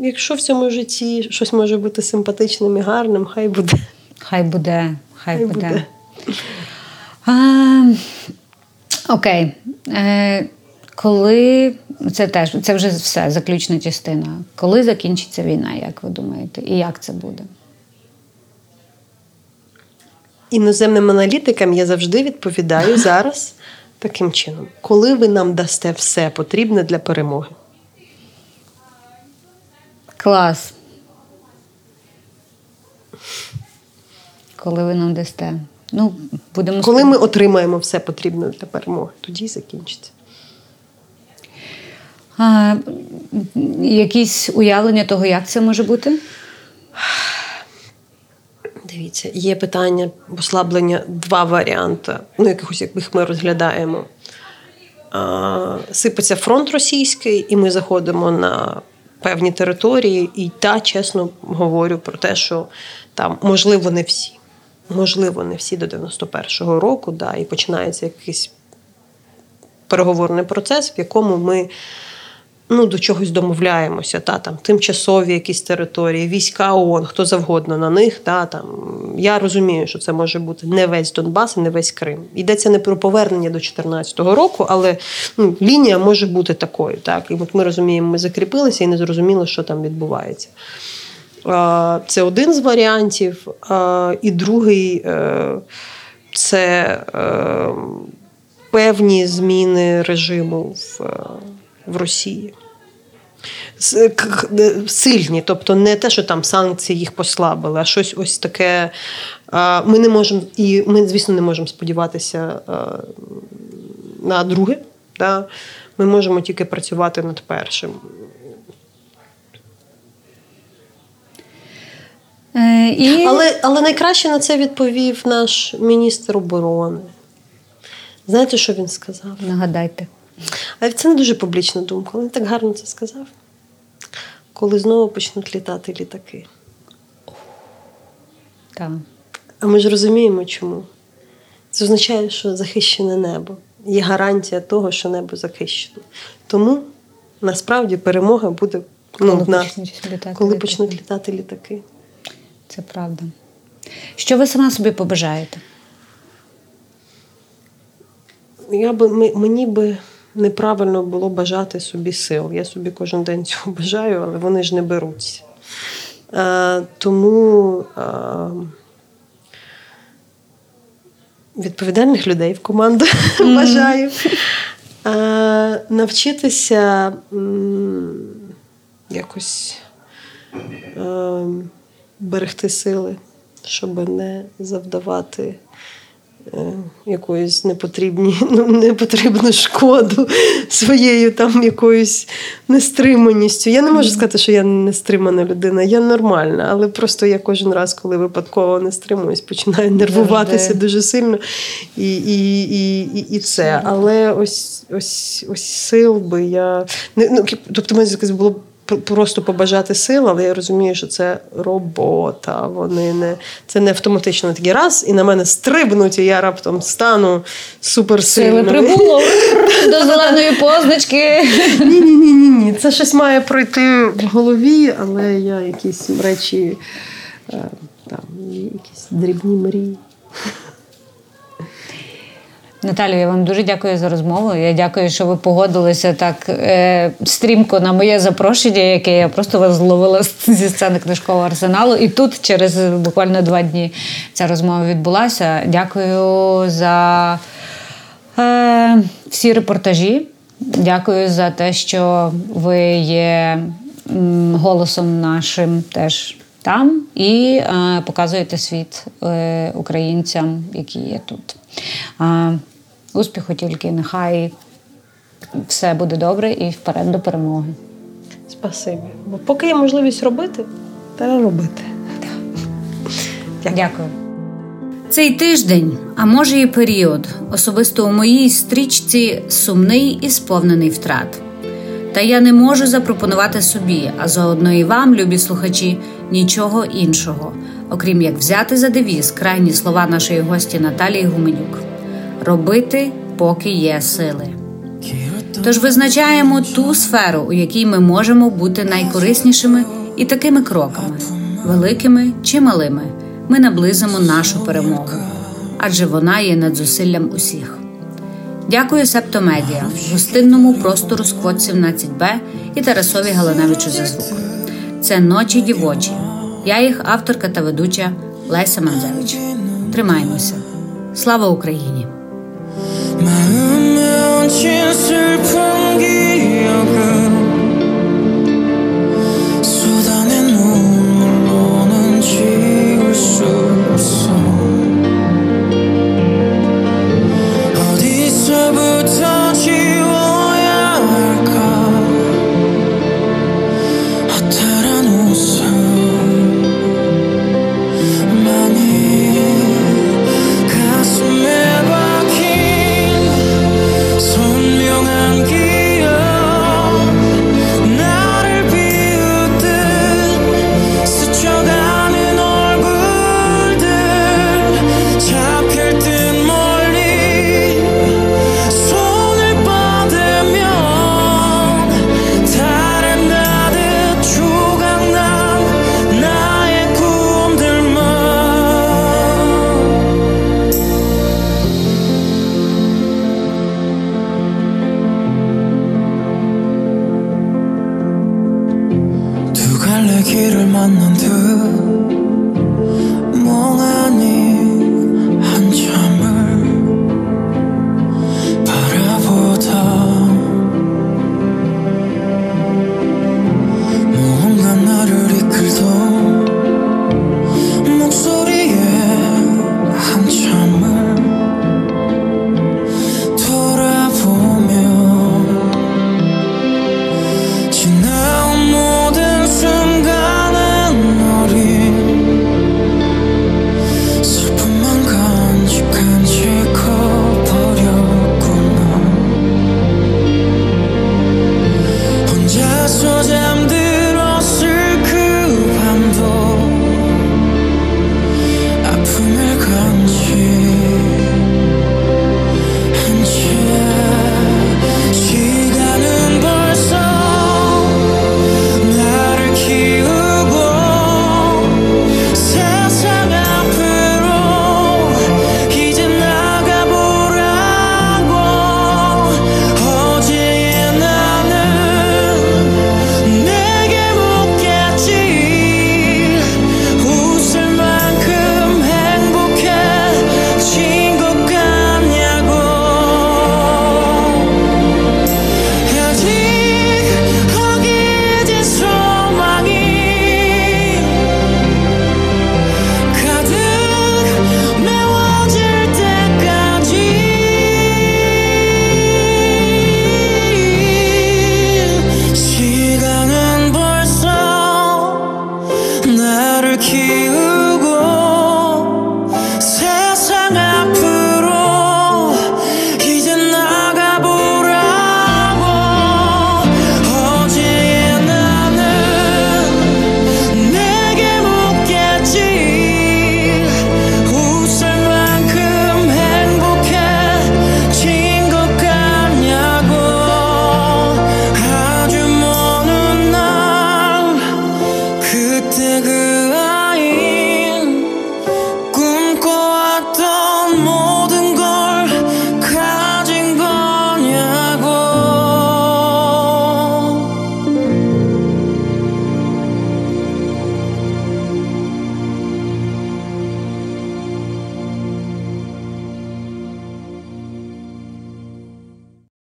[SPEAKER 2] якщо в цьому житті щось може бути симпатичним і гарним, хай буде.
[SPEAKER 1] Хай буде, хай, хай буде. буде. А, Окей. Е, Коли це теж це вже все заключна частина. Коли закінчиться війна, як ви думаєте, і як це буде?
[SPEAKER 2] Іноземним аналітикам я завжди відповідаю зараз таким чином: коли ви нам дасте все потрібне для перемоги?
[SPEAKER 1] Клас. Коли ви нам дасте? Ну, будемо
[SPEAKER 2] Коли ми отримаємо все потрібне для перемоги, тоді закінчиться.
[SPEAKER 1] А, Якісь уявлення того, як це може бути?
[SPEAKER 2] Дивіться, є питання послаблення два варіанти, ну, якихось яких ми розглядаємо. А, Сипеться фронт російський, і ми заходимо на певні території, і та, чесно говорю про те, що там, можливо, не всі. Можливо, не всі до 91-го року, да, і починається якийсь переговорний процес, в якому ми ну, до чогось домовляємося. Та, там, Тимчасові якісь території, війська ООН, хто завгодно на них. Та, там, Я розумію, що це може бути не весь Донбас не весь Крим. Йдеться не про повернення до 2014 року, але ну, лінія може бути такою. Так? І от ми розуміємо, ми закріпилися і не зрозуміло, що там відбувається. Це один з варіантів. І другий е, це е, певні зміни режиму в, е, в Росії сильні, тобто не те, що там санкції їх послабили, а щось ось таке. Ми не можемо, і ми, звісно, не можемо сподіватися на друге. Да? Ми можемо тільки працювати над першим. Е, і... Але але найкраще на це відповів наш міністр оборони. Знаєте, що він сказав?
[SPEAKER 1] Нагадайте.
[SPEAKER 2] А це не дуже публічна думка. але Він так гарно це сказав. Коли знову почнуть літати літаки.
[SPEAKER 1] Так.
[SPEAKER 2] А ми ж розуміємо, чому. Це означає, що захищене небо. Є гарантія того, що небо захищено. Тому насправді перемога буде ну, коли, нас, почнуть літати, коли почнуть літати літаки.
[SPEAKER 1] Це правда. Що ви сама собі побажаєте?
[SPEAKER 2] Я би, Мені би неправильно було бажати собі сил. Я собі кожен день цього бажаю, але вони ж не беруться. А, Тому а, відповідальних людей в команду mm. бажаю. А, Навчитися м, якось а, берегти сили, щоб не завдавати. Е, якоїсь непотрібні, ну, непотрібну шкоду своєю там якоюсь нестриманістю. Я не можу сказати, що я нестримана людина, я нормальна, але просто я кожен раз, коли випадково не стримуюсь, починаю нервуватися дуже сильно і і, і, і, і це. Але ось ось ось сил би я. Ну, Тобто, мені було просто побажати сил, але я розумію, що це робота. Вони не це не автоматично такий раз, і на мене стрибнуть, і я раптом стану суперсильною.
[SPEAKER 1] Сили прибуло до зеленої позначки.
[SPEAKER 2] Ні, ні, ні, ні, ні. Це щось має пройти в голові, але я якісь речі, е, там, якісь дрібні мрії.
[SPEAKER 1] Наталю, я вам дуже дякую за розмову. Я дякую, що ви погодилися так е, стрімко на моє запрошення, яке я просто вас зловила зі сцени книжкового арсеналу. І тут через буквально два дні ця розмова відбулася. Дякую за е, всі репортажі. Дякую за те, що ви є голосом нашим теж там і е, показуєте світ е, українцям, які є тут. Успіху тільки нехай все буде добре і вперед до перемоги.
[SPEAKER 2] Спасибі. Бо поки є можливість робити, треба робити.
[SPEAKER 1] Дякую. Дякую.
[SPEAKER 3] Цей тиждень, а може і період, особисто у моїй стрічці сумний і сповнений втрат. Та я не можу запропонувати собі, а заодно і вам, любі слухачі, нічого іншого, окрім як взяти за девіз крайні слова нашої гості Наталії Гуменюк робити, поки є сили. Тож визначаємо ту сферу, у якій ми можемо бути найкориснішими, і такими кроками, великими чи малими, ми наблизимо нашу перемогу, адже вона є над зусиллям усіх. Дякую Септомедіа, гостинному простору Сквот 17Б і Тарасові Галаневичу за звук. Це ночі дівочі. Я їх авторка та ведуча Леся Манзевич. Тримаємося. Слава Україні!